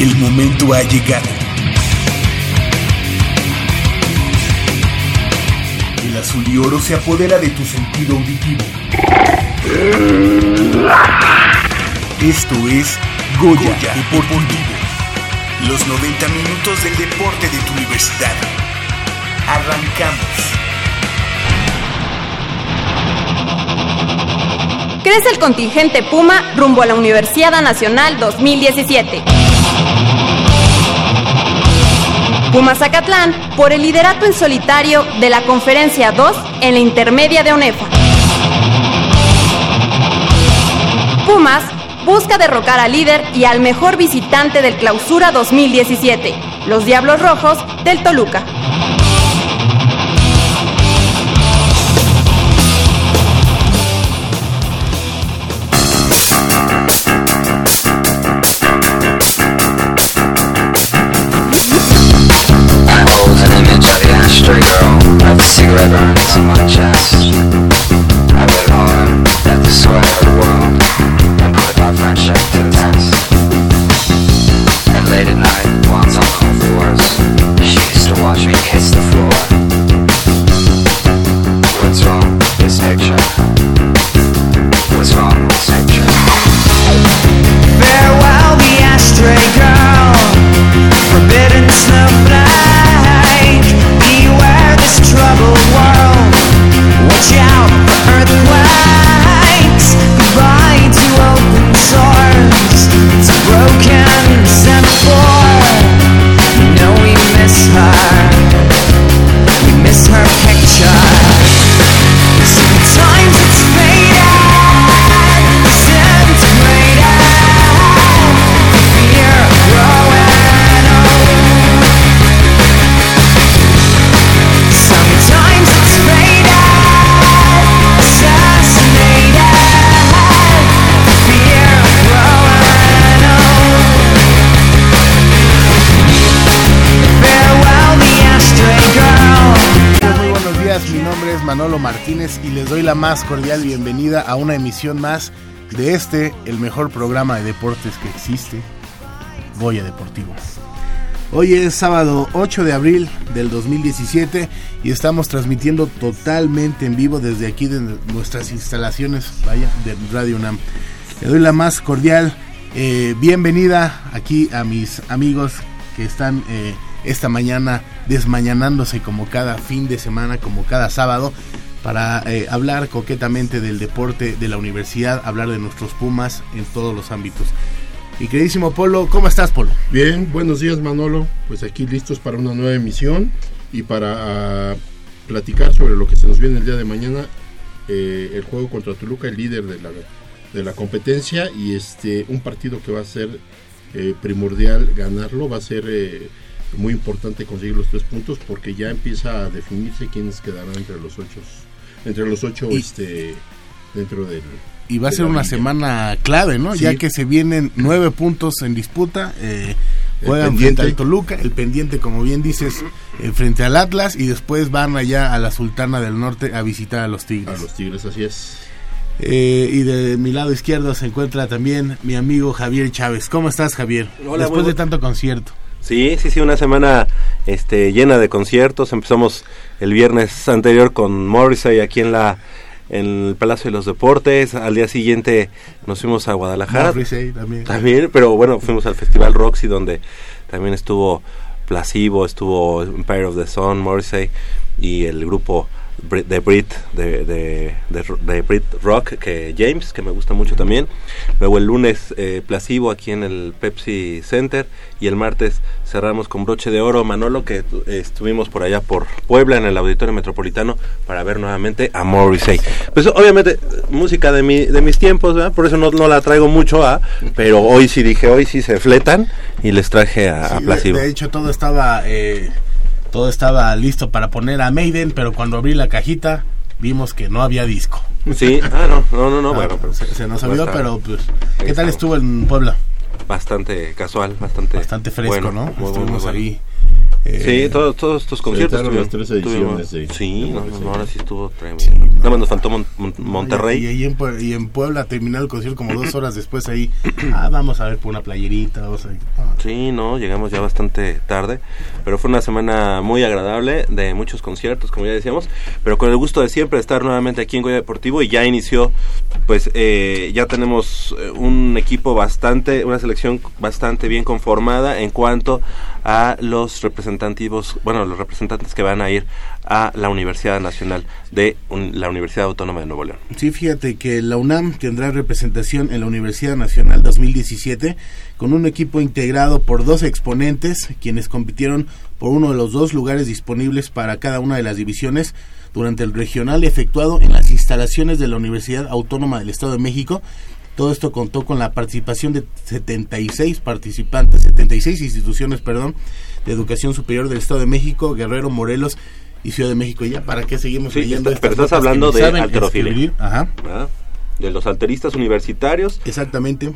El momento ha llegado. El azul y oro se apodera de tu sentido auditivo. Esto es Goya, Deportivo. Los 90 minutos del deporte de tu universidad. Arrancamos. Crece el contingente Puma rumbo a la Universidad Nacional 2017. Puma Zacatlán por el liderato en solitario de la Conferencia 2 en la intermedia de ONEFA. Pumas busca derrocar al líder y al mejor visitante del Clausura 2017, los Diablos Rojos del Toluca. Ashtray girl Where the cigarette burns in my chest. I wait hard at the square of the world. And put my friendship to the test doy la más cordial bienvenida a una emisión más de este, el mejor programa de deportes que existe, Goya Deportivo. Hoy es sábado 8 de abril del 2017 y estamos transmitiendo totalmente en vivo desde aquí de nuestras instalaciones, vaya, de Radio UNAM. Le doy la más cordial eh, bienvenida aquí a mis amigos que están eh, esta mañana desmañanándose como cada fin de semana, como cada sábado, para eh, hablar coquetamente del deporte de la universidad, hablar de nuestros Pumas en todos los ámbitos. Y queridísimo Polo, ¿cómo estás Polo? Bien, buenos días Manolo. Pues aquí listos para una nueva emisión y para ah, platicar sobre lo que se nos viene el día de mañana, eh, el juego contra Toluca, el líder de la, de la competencia y este un partido que va a ser eh, primordial ganarlo, va a ser eh, muy importante conseguir los tres puntos porque ya empieza a definirse quiénes quedarán entre los ocho, entre los ocho Y- este, dentro del... Y va a ser una liga. semana clave, ¿no? Sí. Ya que se vienen nueve puntos en disputa. Eh, juegan pendiente. frente al Toluca, el pendiente, como bien dices, eh, frente al Atlas y después van allá a la Sultana del Norte a visitar a los A Tigres. los Tigres, así es. Eh, y de mi lado izquierdo se encuentra también mi amigo Javier Chávez. ¿Cómo estás, Javier? Hola, Después muy de tanto concierto. Sí, sí, sí, una semana este, llena de conciertos. Empezamos el viernes anterior con Morrissey aquí en la en el Palacio de los Deportes. Al día siguiente nos fuimos a Guadalajara. Morrissey también. También, pero bueno, fuimos al Festival Roxy donde también estuvo Placebo, estuvo Empire of the Sun, Morrissey y el grupo de Brit de, de, de, de Brit Rock que James que me gusta mucho también. Luego el lunes eh, Placebo aquí en el Pepsi Center. Y el martes cerramos con broche de oro Manolo que tu- eh, estuvimos por allá por Puebla en el Auditorio Metropolitano para ver nuevamente a Morrissey. Pues obviamente música de mi de mis tiempos ¿verdad? por eso no, no la traigo mucho a pero hoy sí dije hoy sí se fletan y les traje a, Sí, de hecho, todo estaba eh, todo estaba listo para poner a Maiden, pero cuando abrí la cajita vimos que no había disco. sí ah no no no, no Ah, bueno pero se, se nos no olvidó, pero pues, ¿qué tal estuvo en Puebla? bastante casual, bastante Bastante fresco, bueno, ¿no? muy, muy, muy Estuvimos bueno. ahí Eh, Sí, todos, todos estos conciertos. editaron las tuvieron- tres ediciones, tuvieron- sí. Sí, no, no, ahora sí estuvo tremendo. Nada más nos faltó Mon- Mon- Y, Monterrey. ahí en, y en Puebla terminó el concierto como dos horas después ahí. Ah, vamos a ver por una playerita. Vamos a ver. Ah, Sí, no, llegamos ya bastante tarde, pero fue una semana muy agradable de muchos conciertos, como ya decíamos, pero con el gusto de siempre estar nuevamente aquí en Goya Deportivo y ya inició, pues eh, ya tenemos eh, un equipo bastante, una selección bastante bien conformada en cuanto a los representativos, bueno, los representantes que van a ir a la Universidad Nacional de la Universidad Autónoma de Nuevo León. Sí, fíjate que la UNAM tendrá representación en la Universidad Nacional 2017 con un equipo integrado por dos exponentes quienes compitieron por uno de los dos lugares disponibles para cada una de las divisiones durante el regional efectuado en las instalaciones de la Universidad Autónoma del Estado de México. Todo esto contó con la participación de 76 participantes, 76 instituciones, perdón, de educación superior del Estado de México, Guerrero, Morelos y Ciudad de México. Y ya, ¿para qué seguimos Sí, leyendo está- pero estás que hablando de? Ajá, ¿verdad? De los alteristas universitarios exactamente.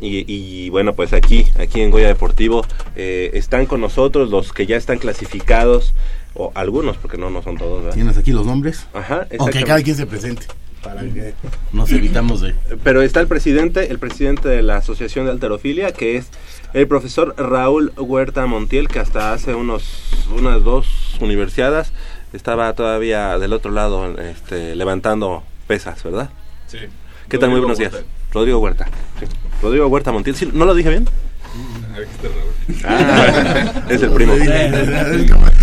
Y, y, bueno, pues aquí, aquí en Goya Deportivo eh, están con nosotros los que ya están clasificados, o algunos, porque no, no son todos, ¿verdad? Tienes aquí los nombres. Ajá, Aunque exactamente. cada quien se presente. Para que nos evitamos de. Pero está el presidente, el presidente de la Asociación de Alterofilia, que es el profesor Raúl Huerta Montiel, que hasta hace unos unas dos universidades estaba todavía del otro lado este, levantando pesas, ¿verdad? Sí. ¿Qué tal? Muy buenos días. Rodrigo Huerta. Sí. Rodrigo Huerta Montiel, ¿sí? ¿no lo dije bien? Aquí está Raúl. Ah, es el primo.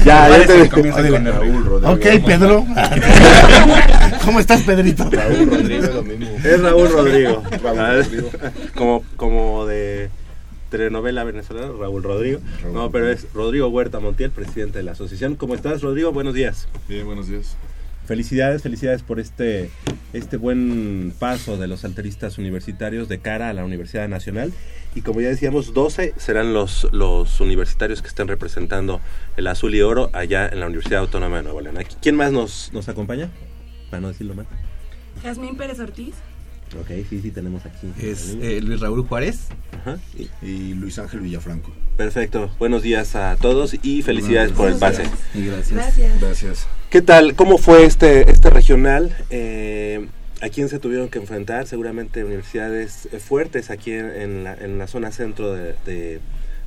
Ya, ya te- Comienza con R. Ok, Pedro. ¿Cómo estás, Pedrito? Raúl Rodríguez, lo mismo. Es Raúl Rodrigo. Raúl Ah, Rodrigo. como, como de telenovela venezolana, Raúl Rodrigo. No, pero es Rodrigo Huerta Montiel, presidente de la asociación. ¿Cómo estás, Rodrigo? Buenos días. Bien, buenos días. Felicidades, felicidades por este, este buen paso de los alteristas universitarios de cara a la Universidad Nacional. Y como ya decíamos, 12 serán los, los universitarios que estén representando el azul y oro allá en la Universidad Autónoma de Nuevo León. ¿Quién más nos, nos acompaña? Para no decirlo mal. Jazmín Pérez Ortiz. Ok, sí, sí, tenemos aquí. Es eh, Luis Raúl Juárez. Ajá, y- Y Luis Ángel Villafranco. Perfecto. Buenos días a todos y felicidades por el pase. gracias. Gracias. Gracias. ¿Qué tal? ¿Cómo fue este, este regional? Eh, ¿A quién se tuvieron que enfrentar? Seguramente universidades eh, fuertes aquí en, en la, en la zona centro de, de,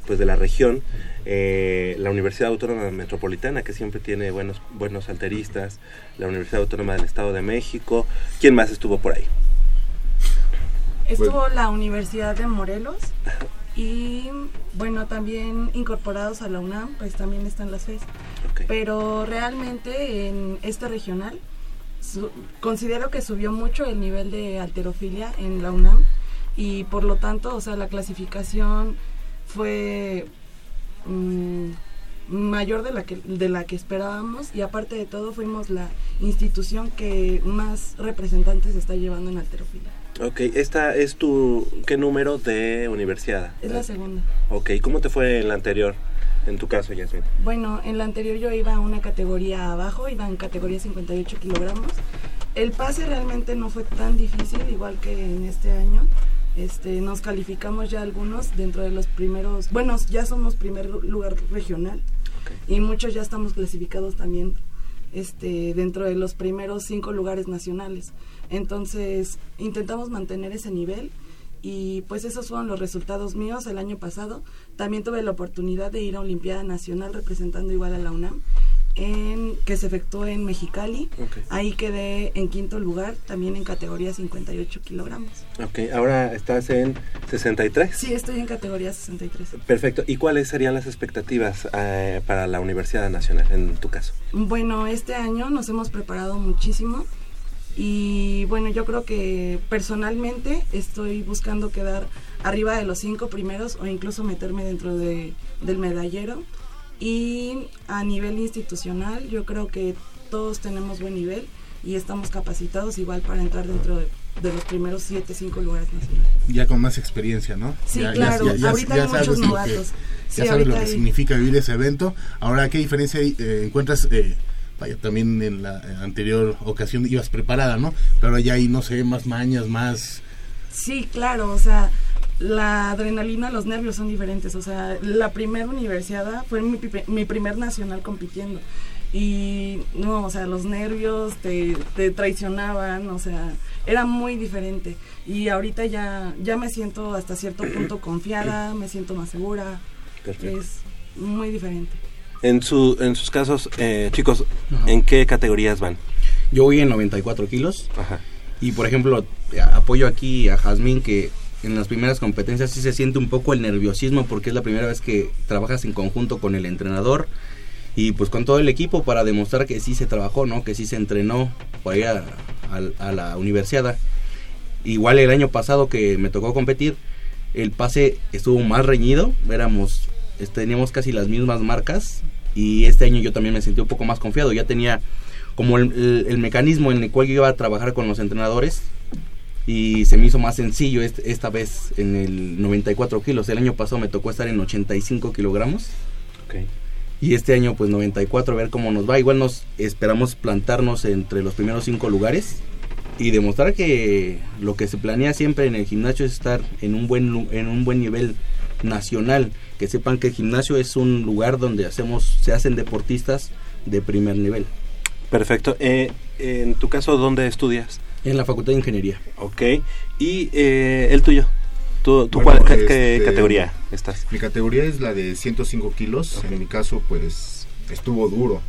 pues de la región. Eh, la Universidad Autónoma Metropolitana, que siempre tiene buenos, buenos alteristas. La Universidad Autónoma del Estado de México. ¿Quién más estuvo por ahí? Estuvo la Universidad de Morelos y bueno, también incorporados a la UNAM, pues también están las FES. Pero realmente en este regional su- considero que subió mucho el nivel de alterofilia en la UNAM y por lo tanto, o sea, la clasificación fue mm, mayor de la que de la que esperábamos y aparte de todo fuimos la institución que más representantes está llevando en alterofilia. Ok, esta es tu... ¿Qué número de universidad? Es la segunda. Ok, ¿cómo te fue en la anterior? En tu caso, Yasmin. Bueno, en la anterior yo iba a una categoría abajo, iba en categoría 58 kilogramos. El pase realmente no fue tan difícil, igual que en este año. Este, nos calificamos ya algunos dentro de los primeros, bueno, ya somos primer lugar regional y muchos ya estamos clasificados también este, dentro de los primeros cinco lugares nacionales. Entonces, intentamos mantener ese nivel y pues esos fueron los resultados míos el año pasado. También tuve la oportunidad de ir a Olimpiada Nacional representando igual a la UNAM, en, que se efectuó en Mexicali. Ok. Ahí quedé en quinto lugar, también en categoría 58 kilogramos. Ok, ahora estás en 63. Sí, estoy en categoría 63. Perfecto. ¿Y cuáles serían las expectativas eh, para la Universidad Nacional en tu caso? Bueno, este año nos hemos preparado muchísimo y bueno, yo creo que personalmente estoy buscando quedar arriba de los cinco primeros o incluso meterme dentro de, del medallero. Y a nivel institucional, yo creo que todos tenemos buen nivel y estamos capacitados igual para entrar dentro de, de los primeros siete, cinco lugares nacionales. Ya con más experiencia, ¿no? Sí, Ya- claro. ya- ya- ahorita ya hay muchos novatos. Sí, ya sabes lo que hay- significa vivir ese evento. Ahora, ¿qué diferencia eh, encuentras? eh, vaya, también en la eh, anterior ocasión ibas preparada, ¿no? Pero ya ahí, no sé, más mañas, más... Sí, claro, o sea, la adrenalina, los nervios son diferentes. O sea, la primera universidad fue mi, mi primer nacional compitiendo. Y no, o sea, los nervios te, te traicionaban, o sea, era muy diferente. Y ahorita ya, ya me siento hasta cierto punto confiada, me siento más segura. Perfecto. Es muy diferente. En, su, en sus casos, eh, chicos, ¿en qué categorías van? Yo voy en 94 kilos. Ajá. Y por ejemplo, apoyo aquí a Jazmín que en las primeras competencias sí se siente un poco el nerviosismo porque es la primera vez que trabajas en conjunto con el entrenador y pues con todo el equipo para demostrar que sí se trabajó, ¿no? Que sí se entrenó para ir a, la universidad. Igual el año pasado que me tocó competir, el pase estuvo más reñido, éramos, teníamos casi las mismas marcas y este año yo también me sentí un poco más confiado, ya tenía como el, el- el mecanismo en el cual yo iba a trabajar con los entrenadores y se me hizo más sencillo este- esta vez en el 94 kilos. El año pasado me tocó estar en 85 kilogramos y este año pues 94 a ver cómo nos va. Igual nos esperamos plantarnos entre los primeros cinco lugares y demostrar que lo que se planea siempre en el gimnasio es estar en un buen en un buen nivel nacional. Que sepan que el gimnasio es un lugar donde hacemos se hacen deportistas de primer nivel. Perfecto. Eh, en tu caso, ¿dónde estudias? En la Facultad de Ingeniería. Ok. ¿Y eh, el tuyo? ¿Tú, tú Bueno, cuál- este, categoría estás? Mi categoría es la de 105 kilos. En mi caso, pues estuvo duro.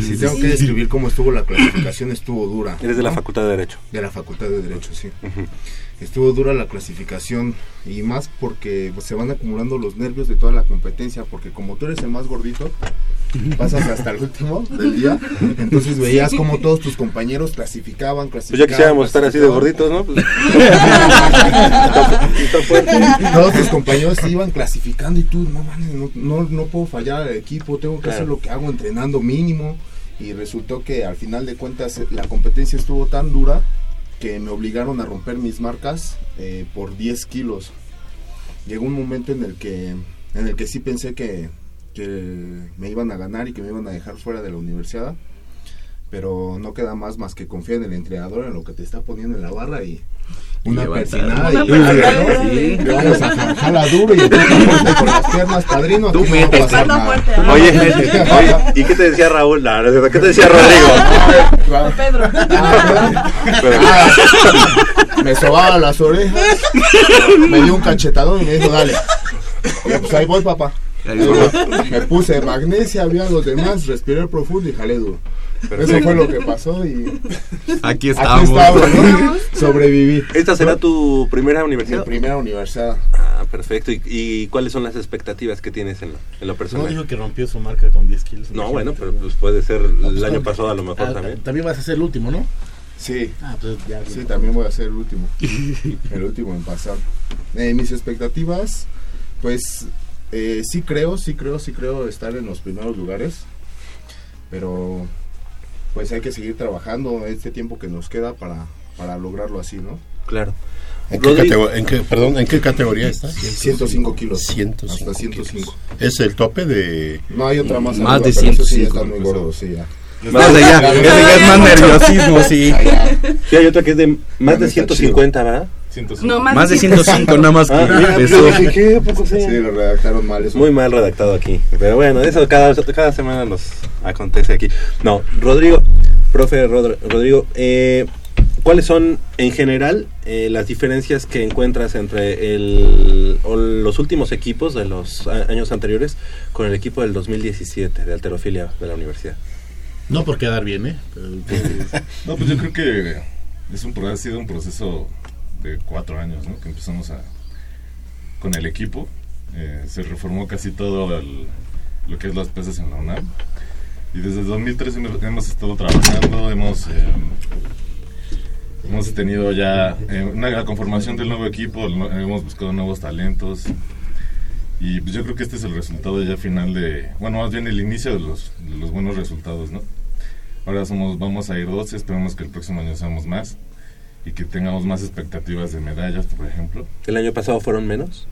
Si tengo que describir cómo estuvo la clasificación, estuvo dura. Eres de la. Facultad de Derecho. De la Facultad de Derecho, sí. Estuvo dura la clasificación y más porque pues, se van acumulando los nervios de toda la competencia porque como tú eres el más gordito, pasas hasta el último del día, entonces veías como todos tus compañeros clasificaban, Pues clasificaban. ya quisiéramos estar así de gorditos, ¿no? Pues-. Todos tus compañeros se iban clasificando y tú, no mames, no, no, no puedo fallar al equipo, tengo que hacer lo que hago entrenando mínimo. Y resultó que al final de cuentas la competencia estuvo tan dura que me obligaron a romper mis marcas eh, por 10 kilos. Llegó un momento en el que, en el que sí pensé que, que me iban a ganar y que me iban a dejar fuera de la universidad. Pero no queda más más que confiar en el entrenador, en lo que te está poniendo en la barra y una persinada Una y persinada, ¿no? sí. Le vamos a jala duro y fuerte con las piernas, padrino. Tú ah. Oye, oye, ¿y qué te decía Raúl? ¿Qué te decía Rodrigo? Pedro. Pero- Ah, me sobaba las orejas, me dio un cachetadón y me dijo, dale. Y pues ahí voy, papá. Me puse magnesia, había los demás, respiré profundo y jalé duro. Eso fue lo que pasó y Aquí aquí estamos. estaba, ¿no? Sobreviví. ¿Esta será tu primera Mi universidad? primera universidad. Ah, perfecto. ¿Y, y cuáles son las expectativas que tienes en lo, en lo No personal? dijo que rompió su marca con 10 kilos. No, bueno, pero pues puede ser el pues, año pasado a lo mejor Ah, también. También vas a ser el último, ¿no? Sí, Ah, pues ya. sí, también voy a ser el último. El último en pasar. Eh, mis expectativas, pues eh, sí creo, sí creo, sí creo estar en los primeros lugares. Pero pues hay que seguir trabajando este tiempo que nos queda para, para lograrlo así, ¿no? Claro. ¿En qué, en qué- perdón, ¿en qué categoría estás? 105 kilos. 105 Hasta kilos. 105. Es el tope de... No hay otra más. Más arriba, de pero eso sí 105, está muy gordo, sí, ya. Más de allá, es más nerviosismo, sí. Sí, hay otra que es de más Ah, de está 150, ¿verdad? No, más, Más de 105 nada más que Ah, empezó. yo dije, ¿qué? ¿A poco sí? Sí, lo redactaron mal. Eso. Muy mal redactado aquí. Pero bueno, eso cada, cada semana nos acontece aquí. No, Rodrigo, profe Rodri- Rodrigo, eh, ¿cuáles son en general eh, las diferencias que encuentras entre el, o los últimos equipos de los años anteriores con el equipo del 2017 de alterofilia de la universidad? No por quedar bien, ¿eh? Pero, pues, No, pues yo creo que es un, pro- ha sido un proceso de cuatro años, ¿no? Que empezamos a, con el equipo. eh, se reformó casi todo el- lo que es las pesas en la UNAM. Y desde el 2013 hemos, estado trabajando, hemos, eh, hemos tenido ya eh, una, conformación del nuevo equipo, hemos buscado nuevos talentos. Y pues yo creo que este es el resultado ya final de, bueno, más bien el inicio de los, de los buenos resultados, ¿no? Ahora somos, vamos a ir 12, esperamos que el próximo año seamos más y que tengamos más expectativas de medallas, por ejemplo. ¿El año pasado fueron menos?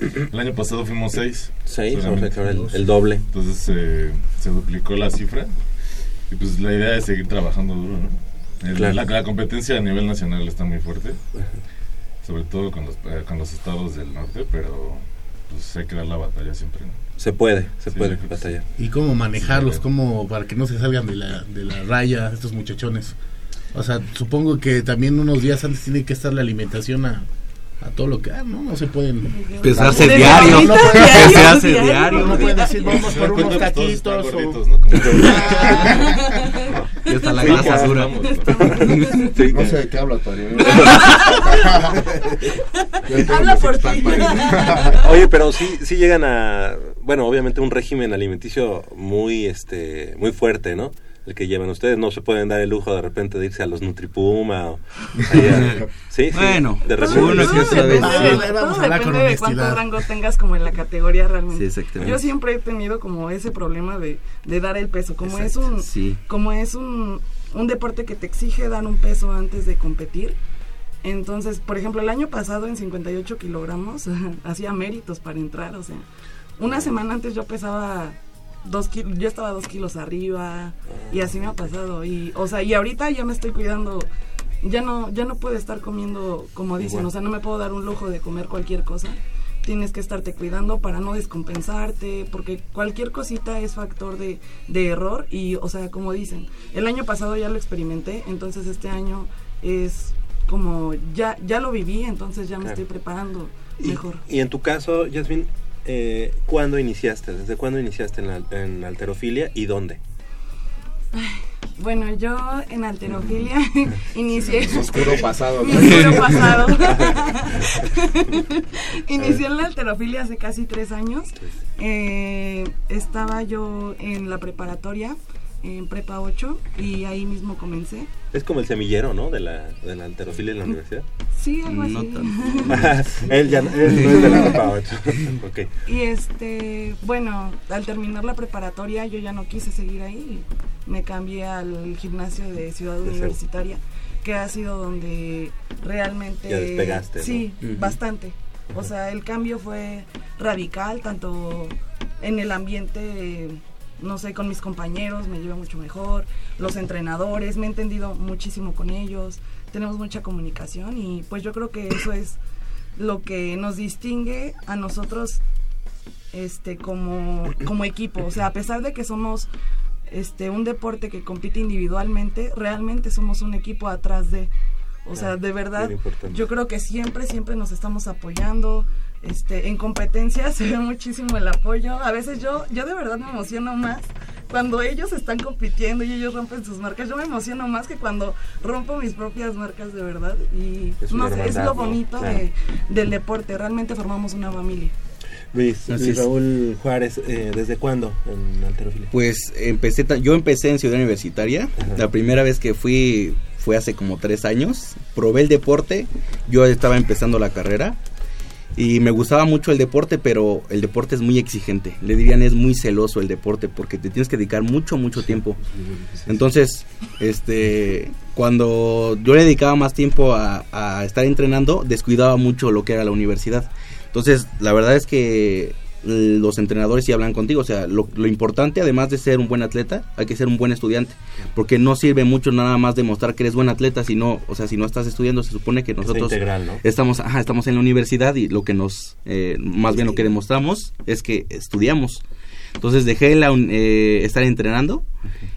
El año pasado fuimos 6. Seis, o sea que ahora el, el doble. Entonces eh, se duplicó la cifra y pues la idea es seguir trabajando duro, ¿no? El- Claro. la, la competencia a nivel nacional está muy fuerte sobre todo con los, eh, con los estados del norte, pero pues hay que dar la batalla siempre. ¿no? Se puede, se Sí, puede batallar. ¿Y cómo manejarlos? ¿Cómo para que no se salgan de la, de la raya estos muchachones? O sea, supongo que también unos días antes tiene que estar la alimentación a, a todo lo que... Ah, no, no se pueden... Pesarse diario. no Pesarse diario. No pueden decir, vamos por unos pues, taquitos o... Y hasta la grasa dura. No sé de qué hablas, padre. Habla por ti. Oye, pero sí, sí llegan a, bueno, obviamente un régimen alimenticio muy, este, muy fuerte, ¿no? El que llevan ustedes, no se pueden dar el lujo de repente de irse a los Nutripuma o sí, sí, Bueno, de repente. uno que otra depende, vez, de, sí. todo Vamos a hablar con depende de cuánto rango tengas como en la categoría realmente. Sí, exactamente. Yo siempre he tenido como ese problema de, de dar el peso. Como es un, sí. como es un, un deporte que te exige dar un peso antes de competir. Entonces, por ejemplo, el año pasado en 58 kilogramos hacía méritos para entrar. O sea, una semana antes yo pesaba dos kilos, yo estaba dos kilos arriba y así me ha pasado. Y, o sea, y ahorita ya me estoy cuidando. Ya no, ya no puedo estar comiendo como dicen, Igual. o sea, no me puedo dar un lujo de comer cualquier cosa. Tienes que estarte cuidando para no descompensarte, porque cualquier cosita es factor de, de error y, o sea, como dicen, el año pasado ya lo experimenté, entonces este año es como ya ya lo viví, entonces ya me Claro. estoy preparando Y, mejor. y en tu caso, Yasmin, eh, ¿cuándo iniciaste? ¿Desde cuándo iniciaste en, la, en alterofilia y dónde? Bueno, yo en alterofilia inicié oscuro pasado. oscuro pasado. Inicié en la alterofilia hace casi tres años. Eh, estaba yo en la preparatoria, en prepa 8, y ahí mismo comencé. Es como el semillero, ¿no? De la, de la alterofilia en la universidad. Sí, algo así. No él ya no, él no es de la prepa ocho. ok. Y este, bueno, al terminar la preparatoria yo ya no quise seguir ahí. y Me cambié al gimnasio de Ciudad De Universitaria, que ha sido donde realmente... Ya despegaste, ¿no? Sí, bastante. O sea, el cambio fue radical, tanto en el ambiente, no sé, con mis compañeros, me llevo mucho mejor, los entrenadores, me he entendido muchísimo con ellos, tenemos mucha comunicación y pues yo creo que eso es lo que nos distingue a nosotros este como, como equipo. O sea, a pesar de que somos este un deporte que compite individualmente, realmente somos un equipo atrás de. O sea, de verdad, yo creo que siempre, siempre nos estamos apoyando. Este, en competencia se ve muchísimo el apoyo. A veces yo, yo de verdad me emociono más cuando ellos están compitiendo y ellos rompen sus marcas. Yo me emociono más que cuando rompo mis propias marcas de verdad. Y Es no sé, es lo bonito Claro. de, del deporte. Realmente formamos una familia. Luis, Luis. Raúl Juárez, eh, ¿desde cuándo en alterofilia? Pues empecé, yo empecé en Ciudad Universitaria. Ajá. La primera vez que fui fue hace como tres años. Probé el deporte. Yo estaba empezando la carrera. Y me gustaba mucho el deporte, pero el deporte es muy exigente. Le dirían es muy celoso el deporte porque te tienes que dedicar mucho, mucho tiempo. Entonces, este, cuando yo le dedicaba más tiempo a, a estar entrenando, descuidaba mucho lo que era la universidad. Entonces, la verdad es que los entrenadores sí hablan contigo. O sea, lo, lo importante, además de ser un buen atleta, hay que ser un buen estudiante. Porque no sirve mucho nada más demostrar que eres buen atleta, sino, o sea, si no estás estudiando, se supone que nosotros integral, ¿no? estamos, ajá, estamos en la universidad y lo que nos, eh, más bien lo que demostramos es que estudiamos. Entonces dejé la, eh, estar entrenando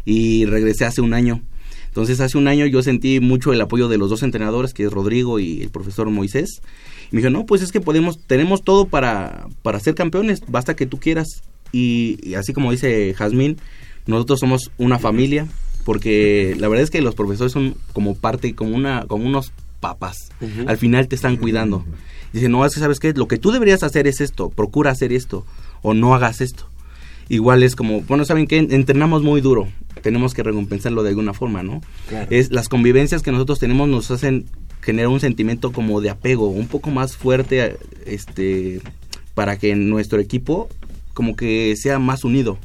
y regresé hace un año. Entonces hace un año yo sentí mucho el apoyo de los dos entrenadores, que es Rodrigo y el profesor Moisés. Y me dijo, no, pues es que podemos, tenemos todo para, para ser campeones, basta que tú quieras. Y, y así como dice Jazmín, nosotros somos una familia, porque la verdad es que los profesores son como parte, como, una, como unos papás. Ujú. Al final te están cuidando. Dice, no, es que sabes qué, lo que tú deberías hacer es esto, procura hacer esto, o no hagas esto. Igual es como, bueno, ¿saben qué? Entrenamos muy duro, tenemos que recompensarlo de alguna forma, ¿no? Claro. Es las convivencias que nosotros tenemos nos hacen generar un sentimiento como de apego, un poco más fuerte, este, para que nuestro equipo como que sea más unido.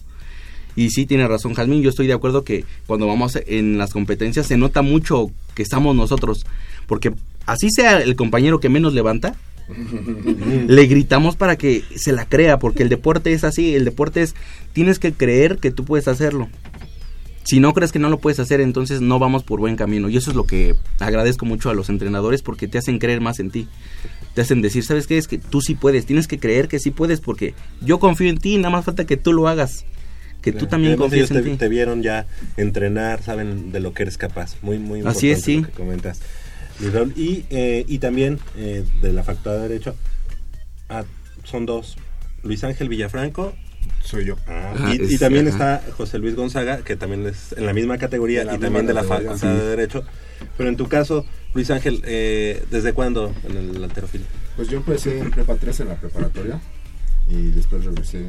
Y sí, tiene razón Jazmín, yo estoy de acuerdo que cuando vamos en las competencias se nota mucho que estamos nosotros, porque así sea el compañero que menos levanta, le gritamos para que se la crea, porque el deporte es así, el deporte es, tienes que creer que tú puedes hacerlo. Si no crees que no lo puedes hacer, entonces no vamos por buen camino. Y eso es lo que agradezco mucho a los entrenadores porque te hacen creer más en ti. Te hacen decir, ¿sabes qué? Es que tú sí puedes, tienes que creer que sí puedes porque yo confío en ti, nada más falta que tú lo hagas. Que tú Claro. también Y además confíes en te, ti. te vieron ya entrenar, saben de lo que eres capaz. Muy, muy Así es, importante lo sí. que comentas. Y, eh, y también eh, de la Facultad de Derecho, ah, son dos. Luis Ángel Villafranco. Soy yo. Ah, Ah, y, también ajá. está José Luis Gonzaga, que también es en la misma categoría la y también de la Facultad sí. de Derecho. Pero en tu caso, Luis Ángel, eh, ¿desde cuándo en el alterofilia? Pues yo empecé en prepa 3 en la preparatoria y después regresé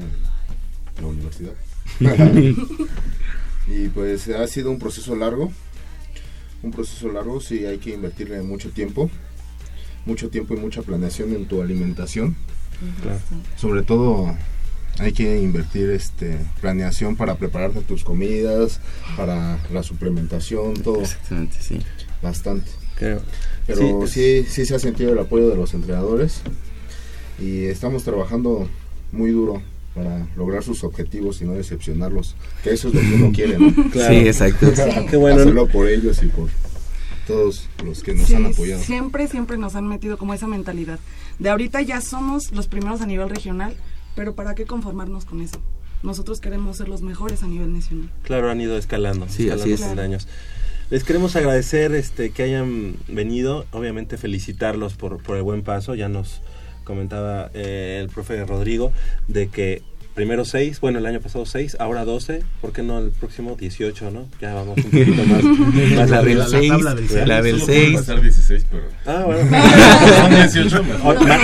a la universidad. y pues ha sido un proceso largo. Un proceso largo, sí, hay que invertirle mucho tiempo. Mucho tiempo y mucha planeación en tu alimentación. Sobre todo hay que invertir este planeación para prepararte tus comidas, para la suplementación, todo. Exactamente, sí. Bastante. Creo. Pero Sí, sí, sí, se ha sentido el apoyo de los entrenadores y estamos trabajando muy duro para lograr sus objetivos y no decepcionarlos, que eso es lo que uno quiere, ¿no? Claro. Sí, exacto. Qué bueno. Hacerlo por ellos y por todos los que nos Sí, han apoyado. Siempre, siempre nos han metido como esa mentalidad. De ahorita ya somos los primeros a nivel regional, pero ¿para qué conformarnos con eso? Nosotros queremos ser los mejores a nivel nacional. Claro, han ido escalando. Sí, escalando así es. años. Les queremos agradecer este que hayan venido, obviamente felicitarlos por, por el buen paso. Ya nos comentaba eh, el profe Rodrigo de que primero 6, bueno, el año pasado 6, ahora 12, ¿por qué no el próximo 18, no? Ya vamos un poquito más. más La arriba. del 6, tabla del seis. la del Solo pueden 6. pasar 16, pero... Ah, bueno. Son 18, mejor. O- ma-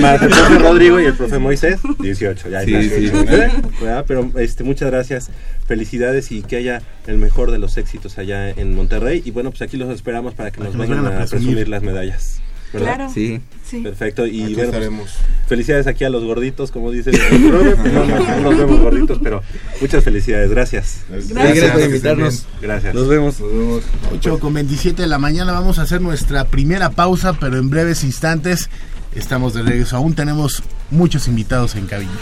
Más el profe Rodrigo y el profe Moisés, 18. Ya Sí, está. sí. ¿Eh? ¿Verdad? Pero este, muchas gracias, felicidades y que haya el mejor de los éxitos allá en Monterrey. Y bueno, pues aquí los esperamos para que Para nos que nos vengan vengan a a presumir presumir. las medallas. ¿Verdad? Claro. Sí. Sí. Perfecto. Y Aquí bueno, pues, felicidades aquí a los gorditos, como dice el No, no, no los vemos gorditos, pero muchas felicidades. Gracias. Sí, gracias por invitarnos. Gracias. Nos vemos. Nos vemos. 8 con 27 de la mañana vamos a hacer nuestra primera pausa, pero en breves instantes estamos de regreso. Aún tenemos muchos invitados en cabina.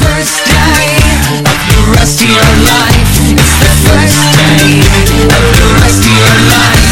First day of the rest of your life. It's the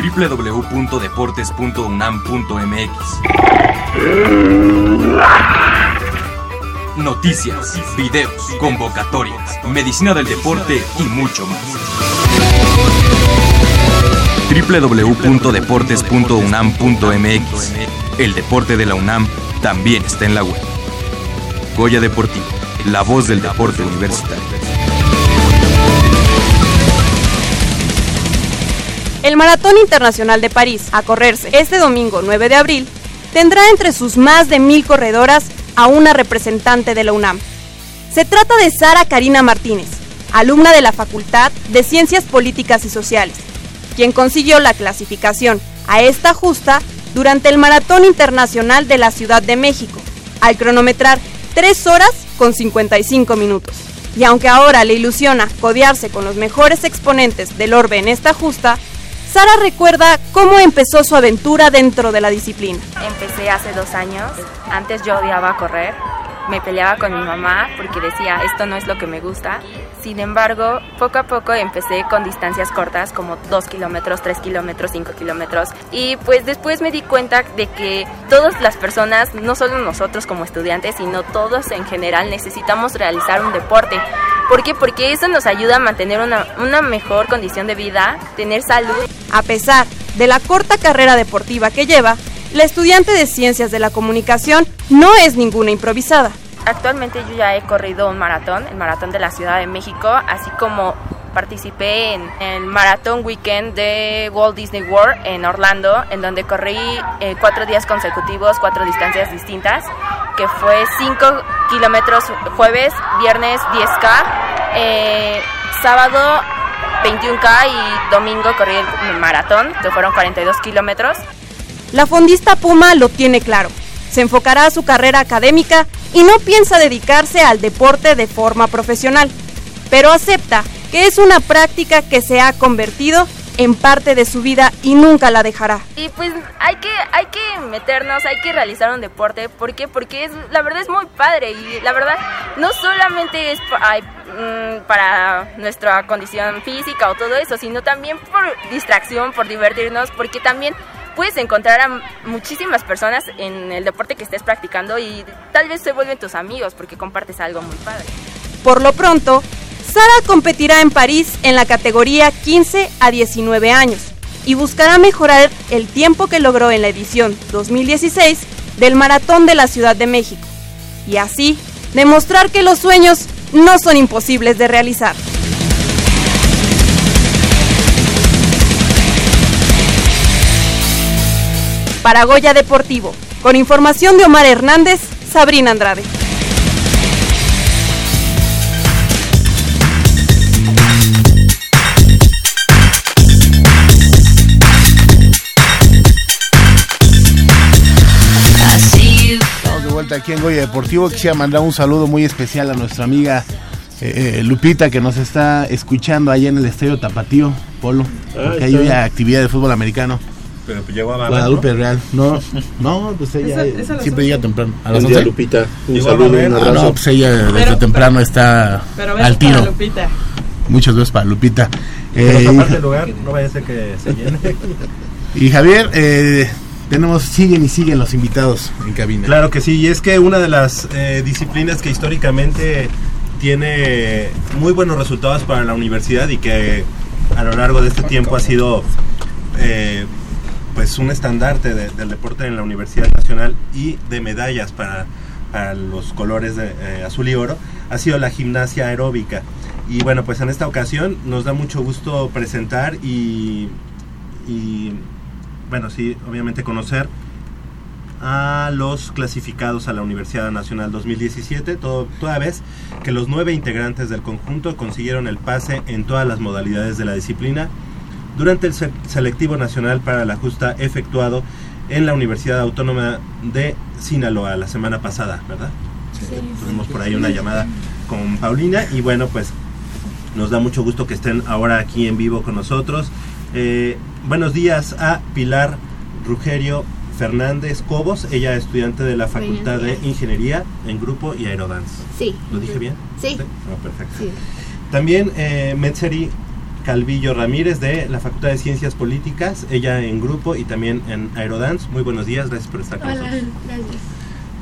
www.deportes.unam.mx Noticias, videos, convocatorias, medicina del deporte y mucho más. www.deportes.unam.mx El deporte de la UNAM también está en la web. Goya Deportivo, la voz del deporte universitario. El Maratón Internacional de París, a correrse este domingo 9 de abril, tendrá entre sus más de mil corredoras a una representante de la UNAM. Se trata de Sara Karina Martínez, alumna de la Facultad de Ciencias Políticas y Sociales, quien consiguió la clasificación a esta justa durante el Maratón Internacional de la Ciudad de México, al cronometrar 3 horas con 55 minutos. Y aunque ahora le ilusiona codearse con los mejores exponentes del orbe en esta justa, Sara recuerda cómo empezó su aventura dentro de la disciplina. Empecé hace dos años. Antes yo odiaba correr. Me peleaba con mi mamá porque decía, esto no es lo que me gusta. Sin embargo, poco a poco empecé con distancias cortas, como 2 kilómetros, 3 kilómetros, 5 kilómetros. Y pues después me di cuenta de que todas las personas, no solo nosotros como estudiantes, sino todos en general, necesitamos realizar un deporte. ¿Por qué? Porque eso nos ayuda a mantener una, una mejor condición de vida, tener salud. A pesar de la corta carrera deportiva que lleva, la estudiante de Ciencias de la Comunicación no es ninguna improvisada. Actualmente yo ya he corrido un maratón, el maratón de la Ciudad de México, así como participé en el maratón weekend de Walt Disney World en Orlando, en donde corrí eh, cuatro días consecutivos, cuatro distancias distintas, que fue 5 kilómetros jueves, viernes 10K, eh, sábado 21K y domingo corrí el maratón, que fueron 42 kilómetros. La fondista Puma lo tiene claro. Se enfocará a su carrera académica y no piensa dedicarse al deporte de forma profesional, pero acepta que es una práctica que se ha convertido en parte de su vida y nunca la dejará. Y pues hay que, hay que meternos, hay que realizar un deporte. ¿Por qué? Porque es, la verdad es muy padre y la verdad no solamente es mm, para nuestra condición física o todo eso, sino también por distracción, por divertirnos, porque también puedes encontrar a muchísimas personas en el deporte que estés practicando y tal vez se vuelven tus amigos porque compartes algo muy padre. Por lo pronto, Sara competirá en París en la categoría 15 a 19 años y buscará mejorar el tiempo que logró en la edición 2016 del Maratón de la Ciudad de México y así demostrar que los sueños no son imposibles de realizar. Para Goya Deportivo, con información de Omar Hernández, Sabrina Andrade. Aquí en Goya Deportivo. Quisiera mandar un saludo muy especial a nuestra amiga eh, eh, Lupita que nos está escuchando allá en el Estadio Tapatío, Polo. Porque hay hoy actividad de fútbol americano. Pero pues llegó a Babel, Guadalupe ¿no? Real. No, no, pues ella Esa- esa a las siempre llega temprano. ¿A las Buen día, 11? Lupita. Un saludo, un Ah, abrazo. no, pues ella desde Pero- temprano está Pero al tiro. Lupita. Muchos besos para Lupita. Eh, lugar, no vaya a ser que se llene. y Javier, eh, tenemos, siguen y siguen los invitados en cabina. Claro que sí, y es que una de las eh, disciplinas que históricamente tiene muy buenos resultados para la universidad y que a lo largo de este tiempo ha sido eh, pues un estandarte de- del deporte en la Universidad Nacional y de medallas para, los colores eh, azul y oro ha sido la gimnasia aeróbica. Y bueno, pues en esta ocasión nos da mucho gusto presentar y bueno, sí, obviamente conocer a los clasificados a la Universidad Nacional 2017, todo, toda vez que los nueve integrantes del conjunto consiguieron el pase en todas las modalidades de la disciplina durante el se- selectivo nacional para la justa efectuado en la Universidad Autónoma de Sinaloa la semana pasada, ¿verdad? Tuvimos por ahí una llamada con Paulina y bueno, pues nos da mucho gusto que estén ahora aquí en vivo con nosotros. Eh, buenos días a Pilar Rugerio Fernández Cobos, ella es estudiante de la Facultad de. Ingeniería en Grupo y Aerodance. Sí. ¿Lo dije bien? Sí. Ah, perfecto. Sí. También eh, Metzeri Calvillo Ramírez de la Facultad de Ciencias Políticas, ella en Grupo y también en Aerodance. Muy buenos días, gracias por estar con Hola, nosotros. gracias.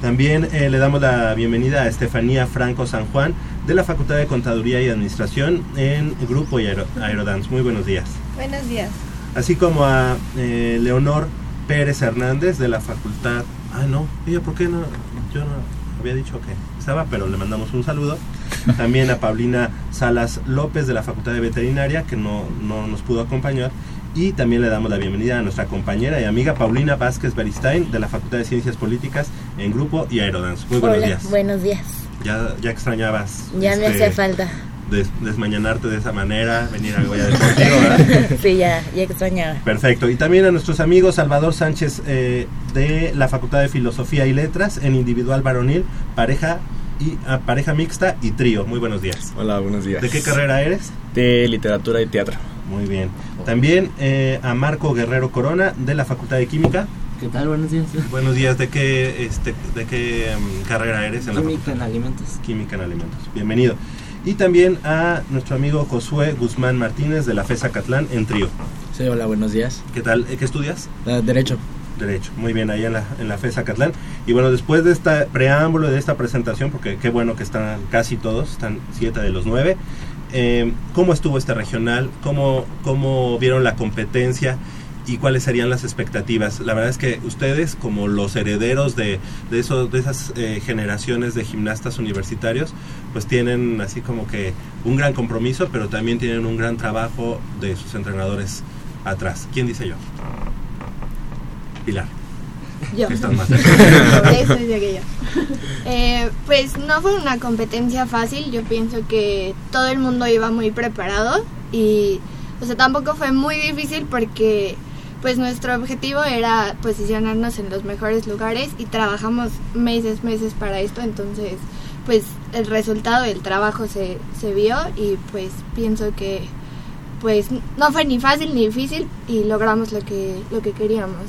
También eh, le damos la bienvenida a Estefanía Franco San Juan de la Facultad de Contaduría y Administración en Grupo y Aero- Aerodance. Muy buenos días. Buenos días. Así como a eh, Leonor Pérez Hernández de la Facultad... Ah, no, ella, ¿por qué no? Yo no había dicho que estaba, pero le mandamos un saludo. También a Paulina Salas López de la Facultad de Veterinaria, que no, no nos pudo acompañar. Y también le damos la bienvenida a nuestra compañera y amiga Paulina Vázquez Beristain de la Facultad de Ciencias Políticas en Grupo y Aerodance. Muy buenos Hola, días. buenos días. Ya, ya extrañabas. Ya me este, hace falta. Des- desmañanarte de esa manera, venir a Goya Deportivo, ¿verdad? sí, ya, ya extrañaba. Perfecto. Y también a nuestros amigos Salvador Sánchez eh, de la Facultad de Filosofía y Letras en individual varonil, pareja y ah, pareja mixta y trío. Muy buenos días. Hola, buenos días. ¿De qué carrera eres? De literatura y teatro. Muy bien. También eh, a Marco Guerrero Corona de la Facultad de Química. ¿Qué tal? Buenos días. Buenos días. ¿De qué este de qué em, carrera eres en la Química en alimentos. Química en alimentos. Bienvenido. Y también a nuestro amigo Josué Guzmán Martínez de la FESA Catlán en trío. Sí, hola, buenos días. ¿Qué tal? ¿Qué estudias? Ah, derecho. Derecho, muy bien, ahí en la, en la FESA Catlán. Y bueno, después de este preámbulo, de esta presentación, porque qué bueno que están casi todos, están siete de los nueve, eh, ¿cómo estuvo este regional? ¿Cómo, ¿Cómo vieron la competencia? ¿Y cuáles serían las expectativas? La verdad es que ustedes, como los herederos de, de, esos, de esas eh, generaciones de gimnastas universitarios, pues tienen así como que un gran compromiso, pero también tienen un gran trabajo de sus entrenadores atrás. ¿Quién dice yo? Pilar. Yo. Eh, pues no fue una competencia fácil, yo pienso que todo el mundo iba muy preparado y o sea, tampoco fue muy difícil porque pues nuestro objetivo era posicionarnos en los mejores lugares y trabajamos meses, meses para esto, entonces pues el resultado del trabajo se, se vio y pues pienso que pues no fue ni fácil ni difícil y logramos lo que, lo que queríamos.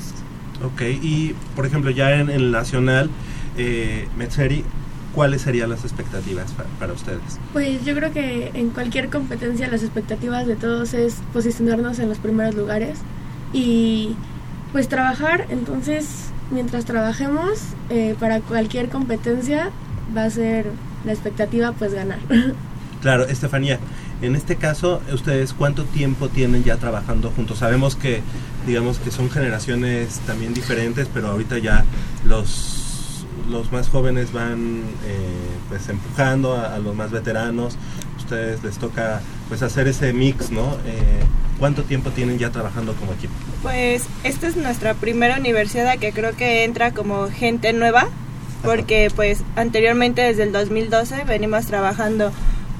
Ok, y por ejemplo, ya en el nacional, eh, Metzeri, ¿cuáles serían las expectativas pa- para ustedes? Pues yo creo que en cualquier competencia las expectativas de todos es posicionarnos en los primeros lugares y pues trabajar. Entonces, mientras trabajemos eh, para cualquier competencia va a ser la expectativa pues ganar. Claro, Estefanía, en este caso, ¿ustedes cuánto tiempo tienen ya trabajando juntos? Sabemos que, digamos que son generaciones también diferentes, pero ahorita ya los, los más jóvenes van eh, pues empujando a, a los más veteranos. Ustedes les toca pues hacer ese mix, ¿no? Eh, ¿Cuánto tiempo tienen ya trabajando como equipo? Pues esta es nuestra primera universidad que creo que entra como gente nueva, porque pues anteriormente desde el 2012 venimos trabajando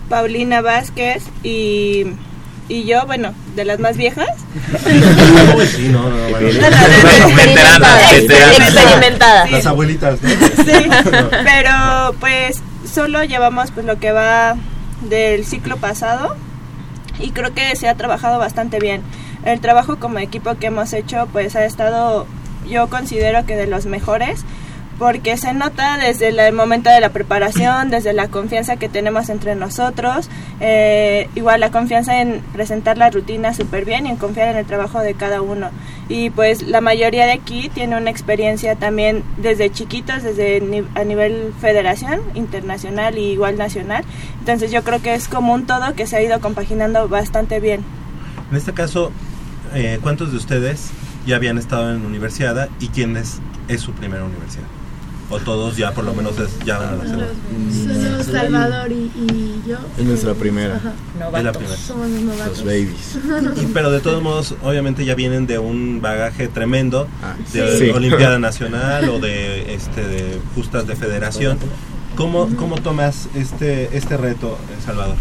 Paulina Vázquez y, y yo, bueno, de las más viejas. Sí, no, no, bueno. Veteranas, Experimentada. Sí. Las abuelitas, ¿no? Sí, pero pues solo llevamos pues lo que va del ciclo pasado y creo que se ha trabajado bastante bien. El trabajo como equipo que hemos hecho pues ha estado yo considero que de los mejores porque se nota desde el momento de la preparación, desde la confianza que tenemos entre nosotros, eh, igual la confianza en presentar la rutina súper bien y en confiar en el trabajo de cada uno. Y pues la mayoría de aquí tiene una experiencia también desde chiquitos, desde a nivel federación, internacional y igual nacional. Entonces yo creo que es como un todo que se ha ido compaginando bastante bien. En este caso, eh, ¿cuántos de ustedes ya habían estado en universidad y quién es, es su primera universidad? O todos ya por lo menos es- ya van a la segunda. Solo Salvador y, y yo. Es nuestra primera. Ajá. Es la primera. Somos los novatos. Los babies. Y- pero de todos modos, obviamente ya vienen de un bagaje tremendo de Sí. Olimpiada Nacional o de este de justas de federación. ¿Cómo, cómo tomas este este reto, Salvador?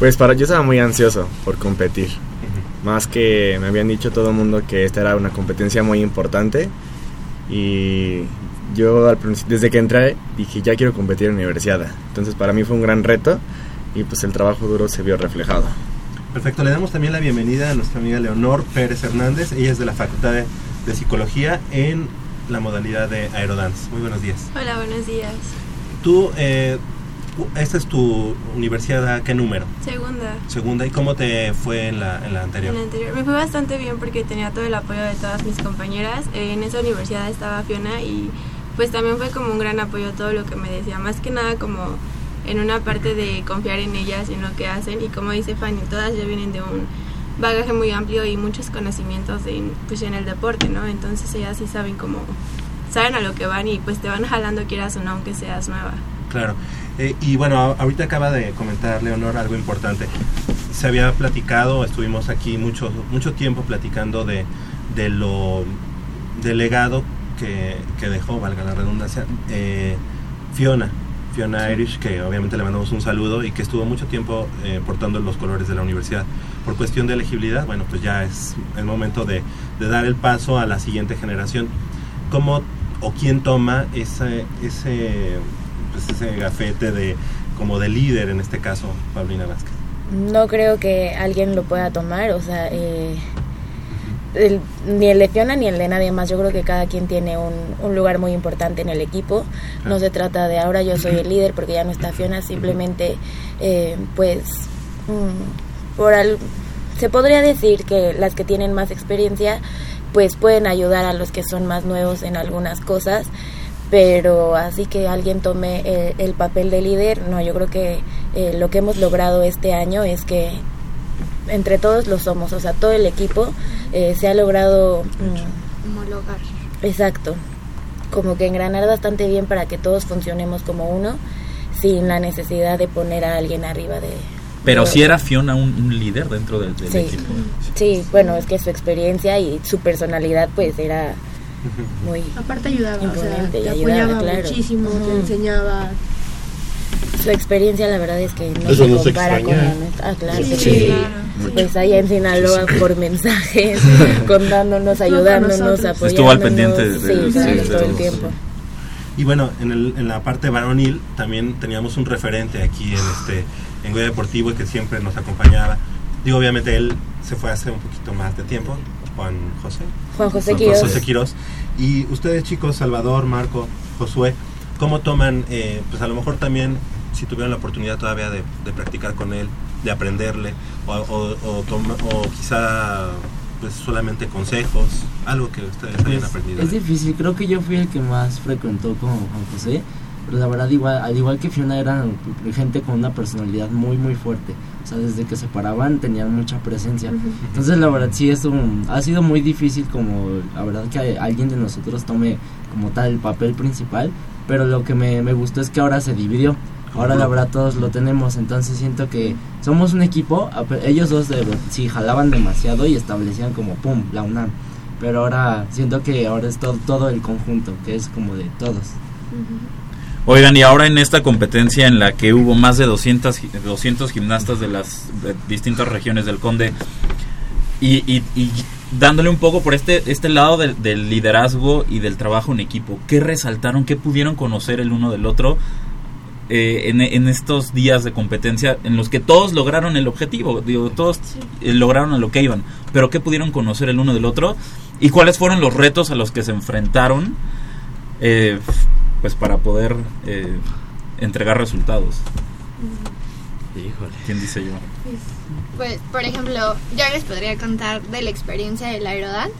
Pues para yo estaba muy ansioso por competir. Más que me habían dicho todo el mundo que esta era una competencia muy importante. Y yo al desde que entré dije ya quiero competir en universidad. Entonces para mí fue un gran reto y pues el trabajo duro se vio reflejado. Perfecto, le damos también la bienvenida a nuestra amiga Leonor Pérez Hernández. Ella es de la Facultad de, de Psicología en la modalidad de Aerodance. Muy buenos días. Hola, buenos días. Tú, eh, esta es tu universidad, ¿a qué número? Segunda. Segunda, ¿y cómo te fue en la, en la anterior? En la anterior me fue bastante bien porque tenía todo el apoyo de todas mis compañeras. Eh, en esa universidad estaba Fiona y pues también fue como un gran apoyo todo lo que me decía. Más que nada como en una parte de confiar en ellas y en lo que hacen. Y como dice Fanny, todas ya vienen de un bagaje muy amplio y muchos conocimientos en, pues, en el deporte, ¿no? Entonces ellas sí saben cómo, saben a lo que van y pues te van jalando quieras o no, aunque seas nueva. Claro. Eh, y bueno, ahorita acaba de comentar Leonor algo importante. Se había platicado, estuvimos aquí mucho, mucho tiempo platicando de, de lo del legado que, que dejó, valga la redundancia, eh, Fiona. Fiona Irish, que obviamente le mandamos un saludo y que estuvo mucho tiempo eh, portando los colores de la universidad. Por cuestión de elegibilidad, bueno, pues ya es el momento de, de dar el paso a la siguiente generación. ¿Cómo o quién toma ese, ese, pues ese gafete de como de líder en este caso, Paulina Vázquez? No creo que alguien lo pueda tomar, o sea, eh, el- ni el de Fiona ni el de nadie más. Yo creo que cada quien tiene un, un lugar muy importante en el equipo. No se trata de ahora yo soy el líder porque ya no está Fiona, simplemente, eh, pues, mm, por al, se podría decir que las que tienen más experiencia, pues pueden ayudar a los que son más nuevos en algunas cosas pero así que alguien tome eh, el papel de líder, no, yo creo que eh, lo que hemos logrado este año es que entre todos lo somos, o sea, todo el equipo eh, se ha logrado, mm, Homologar. exacto, como que engranar bastante bien para que todos funcionemos como uno, sin la necesidad de poner a alguien arriba de... Pero de si era Fiona un, un líder dentro del, del Sí. equipo. Sí, bueno, es que su experiencia y su personalidad pues era muy Aparte ayudaba, o sea, imponente te ayudaba, apoyaba claro. muchísimo, te enseñaba. Su experiencia, la verdad es que no Eso se no se compara con extraña. la nuestra. Ah, claro Sí, que sí, sí. claro. Pues allá en Sinaloa por mensajes, contándonos, ayudándonos, apoyándonos. Estuvo al pendiente de- Sí, de- claro, sí, de todo el tiempo. Y bueno, en, el- en la parte varonil también teníamos un referente aquí en este en Goya Deportivo que siempre nos acompañaba. Digo, obviamente él se fue hace un poquito más de tiempo, Juan José. Juan José Juan Quirós. José Quirós. Y ustedes chicos, Salvador, Marco, Josué, ¿cómo toman, eh, pues a lo mejor también, si tuvieron la oportunidad todavía de, de practicar con él, de aprenderle, o, o, o toma- o quizá pues solamente consejos, algo que ustedes hayan aprendido? es difícil, creo que yo fui el que más frecuentó con Juan José, pero la verdad igual, al igual que Fiona eran gente con una personalidad muy muy fuerte, o sea, desde que se paraban tenían mucha presencia. Entonces la verdad sí es un, ha sido muy difícil como la verdad que alguien de nosotros tome como tal el papel principal, pero lo que me, me gustó es que ahora se dividió. Ahora la verdad todos lo tenemos, entonces siento que somos un equipo, ellos dos de, sí jalaban demasiado y establecían como pum, la UNAM, pero ahora siento que ahora es todo, todo el conjunto, que es como de todos. Oigan, y ahora en esta competencia en la que hubo más de 200, gi- 200 gimnastas de las distintas regiones del Conde, y, y- y dándole un poco por este, este lado del, del liderazgo y del trabajo en equipo, ¿qué resaltaron, qué pudieron conocer el uno del otro eh, en, en estos días de competencia en los que todos lograron el objetivo? Digo, todos eh, lograron a lo que iban, pero ¿qué pudieron conocer el uno del otro? ¿Y cuáles fueron los retos a los que se enfrentaron? eh, pues para poder eh, entregar resultados. Híjole. ¿Quién dice yo? Pues, por ejemplo, yo les podría contar de la experiencia del aerodance.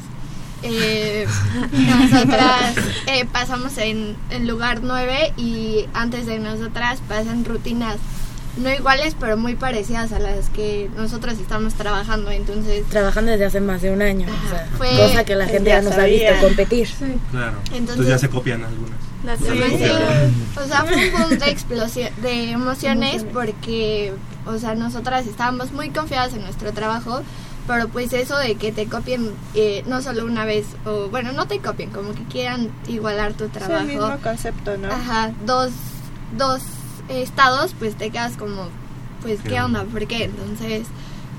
Eh, nosotras eh, pasamos en, en lugar 9 y antes de nosotras pasan rutinas no iguales, pero muy parecidas a las que nosotros estamos trabajando. Entonces, Trabajando desde hace más de un año, o sea, Fue- cosa que la gente ya ya nos ha visto competir. Claro. Entonces- Entonces ya se copian algunas. Se Sí, o sea, fue un boom de explosión, de emociones porque, o sea, nosotras estábamos muy confiadas en nuestro trabajo, pero pues eso de que te copien eh, no solo una vez, o bueno, no te copien, como que quieran igualar tu Es trabajo. el mismo concepto, ¿no? Ajá, dos, dos estados, pues te quedas como, pues, ¿qué onda? ¿Por qué? Entonces,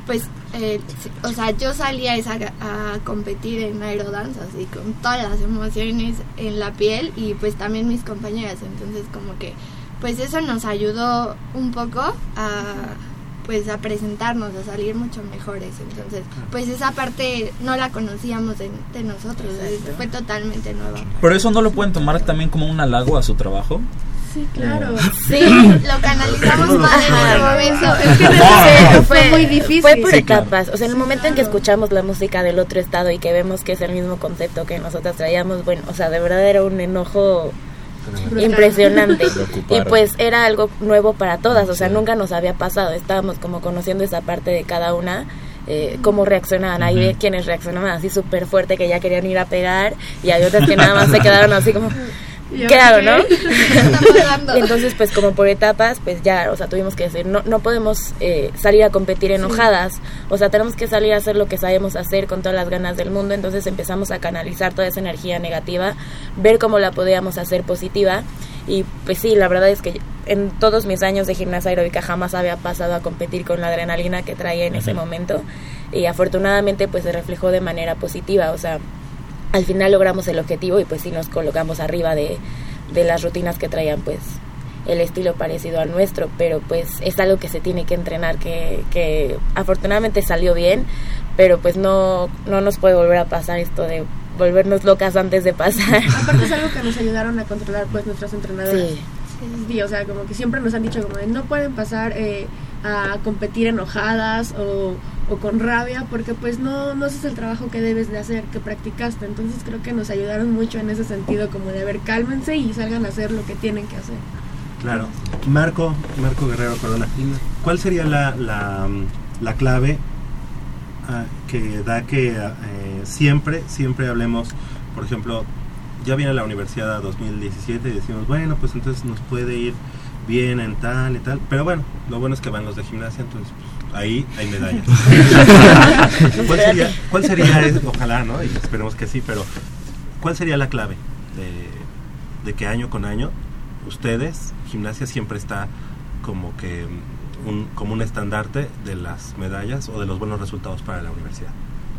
pues, eh, o sea, yo salí a, esa, a competir en aerodance así con todas las emociones en la piel y pues también mis compañeras, entonces como que, pues eso nos ayudó un poco a pues a presentarnos, a salir mucho mejores. Entonces, pues esa parte no la conocíamos de, de nosotros, Exacto. fue totalmente nueva. Pero eso no lo pueden tomar también como un halago a su trabajo. Sí, claro. Sí, lo canalizamos mal en ese momento. Es que No, fue muy difícil. Fue por Sí, claro. etapas. O sea, en el momento en que escuchamos la música del otro estado y que vemos que es el mismo concepto que nosotras traíamos, bueno, o sea, de verdad era un enojo impresionante. Y pues era algo nuevo para todas, o sea, nunca nos había pasado. Estábamos como conociendo esa parte de cada una. eh, cómo reaccionaban. Hay quienes reaccionaban así súper fuerte que ya querían ir a pegar y hay otras que nada más se quedaron así como, ¿Y ¿qué. ahora hago, no? Entonces, pues como por etapas, pues ya, o sea, tuvimos que decir, no, no podemos eh, salir a competir enojadas, o sea, tenemos que salir a hacer lo que sabemos hacer con todas las ganas del mundo, entonces empezamos a canalizar toda esa energía negativa, ver cómo la podíamos hacer positiva, y pues sí, la verdad es que en todos mis años de gimnasia aeróbica jamás había pasado a competir con la adrenalina que traía en ese momento, y afortunadamente pues se reflejó de manera positiva, o sea, al final logramos el objetivo y pues sí nos colocamos arriba de, de las rutinas que traían pues el estilo parecido al nuestro, pero pues es algo que se tiene que entrenar, que, que afortunadamente salió bien, pero pues no, no nos puede volver a pasar esto de volvernos locas antes de pasar. Aparte es algo que nos ayudaron a controlar pues nuestras entrenadoras. Sí. Sí, o sea, como que siempre nos han dicho como de no pueden pasar eh, a competir enojadas o, o con rabia porque pues no, no haces el trabajo que debes de hacer, que practicaste. Entonces creo que nos ayudaron mucho en ese sentido como de ver, cálmense y salgan a hacer lo que tienen que hacer. Claro. Marco, Marco Guerrero Corona, ¿cuál sería la, la, la clave ah, que da que eh, siempre, siempre hablemos, por ejemplo, ya viene la universidad a 2017 y decimos, bueno, pues entonces nos puede ir bien en tal y tal, pero bueno, lo bueno es que van los de gimnasia, entonces ahí hay medallas. ¿Cuál sería, cuál sería, ojalá, ¿no? Y esperemos que sí, pero ¿cuál sería la clave de, de que año con año ustedes, gimnasia siempre está como que mm, un, como un estandarte de las medallas o de los buenos resultados para la universidad?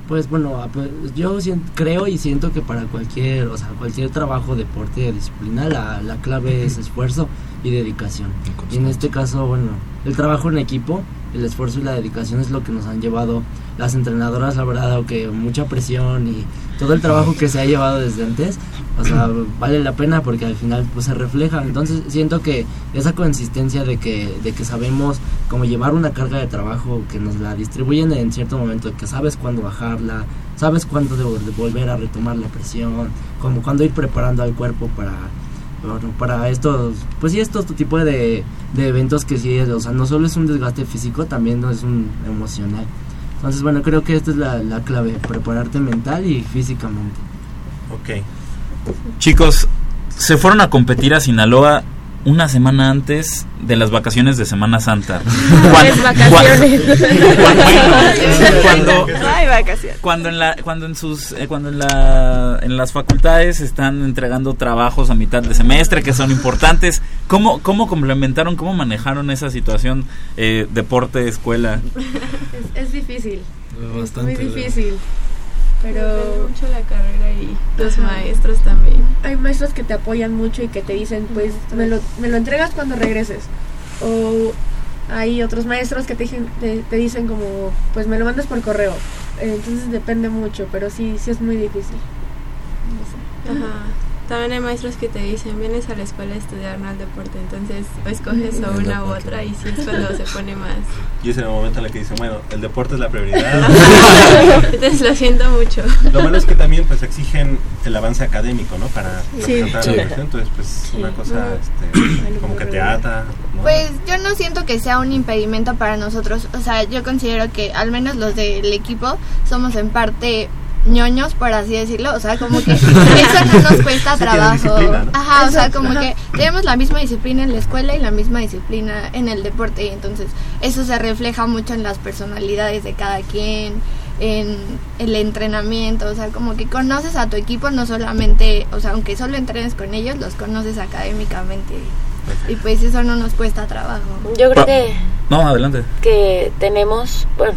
Pues bueno, a- pues, yo creo y siento que para cualquier, o sea, cualquier trabajo, deporte disciplina, la, la clave es esfuerzo y dedicación. Y en este caso, bueno, el trabajo en equipo, el esfuerzo y la dedicación es lo que nos han llevado las entrenadoras, la verdad, que mucha presión y todo el trabajo que se ha llevado desde antes, o sea, vale la pena porque al final pues se refleja. Entonces siento que esa consistencia de que, de que sabemos cómo llevar una carga de trabajo, que nos la distribuyen en cierto momento, que sabes cuándo bajarla, sabes cuándo de, de volver a retomar la presión, como cuándo ir preparando al cuerpo para para estos, pues sí, estos tipo de, de eventos que sí, o sea, no solo es un desgaste físico, también es un emocional. Entonces, bueno, creo que esta es la, la clave, prepararte mental y físicamente. Ok. Chicos, se fueron a competir a Sinaloa una semana antes de las vacaciones de Semana Santa. Es vacaciones. Cuando, vacaciones. cuando en la cuando en sus eh, cuando en la en las facultades están entregando trabajos a mitad de semestre que son importantes cómo cómo complementaron cómo manejaron esa situación eh, deporte escuela Es, es difícil. Bastante, es muy difícil. Pero Depende mucho la carrera y los Ajá. maestros también. hay maestros que te apoyan mucho y que te dicen, pues, me lo, me lo entregas cuando regreses. O hay otros maestros que te, dicen- te, te dicen como, pues, me lo mandas por correo. Entonces depende mucho, pero sí, sí es muy difícil. Ajá. También hay maestros que te dicen, vienes a la escuela a estudiar, no al deporte. Entonces, o escoges o una u otra y sí es cuando se pone más. Y es en el momento en el que dicen, bueno, el deporte es la prioridad. Entonces, lo siento mucho. Lo malo es que también pues exigen el avance académico, ¿no? Para Sí. representar a la Sí. universidad. Entonces, pues una cosa este, como que te ata, ¿no? Pues yo no siento que sea un impedimento para nosotros. O sea, yo considero que al menos los del equipo somos en parte ñoños, por así decirlo. O sea, como que eso no nos cuesta Sí, trabajo. Ajá, o sea, como ajá. que tenemos la misma disciplina en la escuela y la misma disciplina en el deporte. Y entonces eso se refleja mucho en las personalidades de cada quien en el entrenamiento, o sea, como que conoces a tu equipo no solamente, o sea, aunque solo entrenes con ellos, los conoces académicamente y pues eso no nos cuesta trabajo. Yo creo Pa- que, no adelante que tenemos, bueno,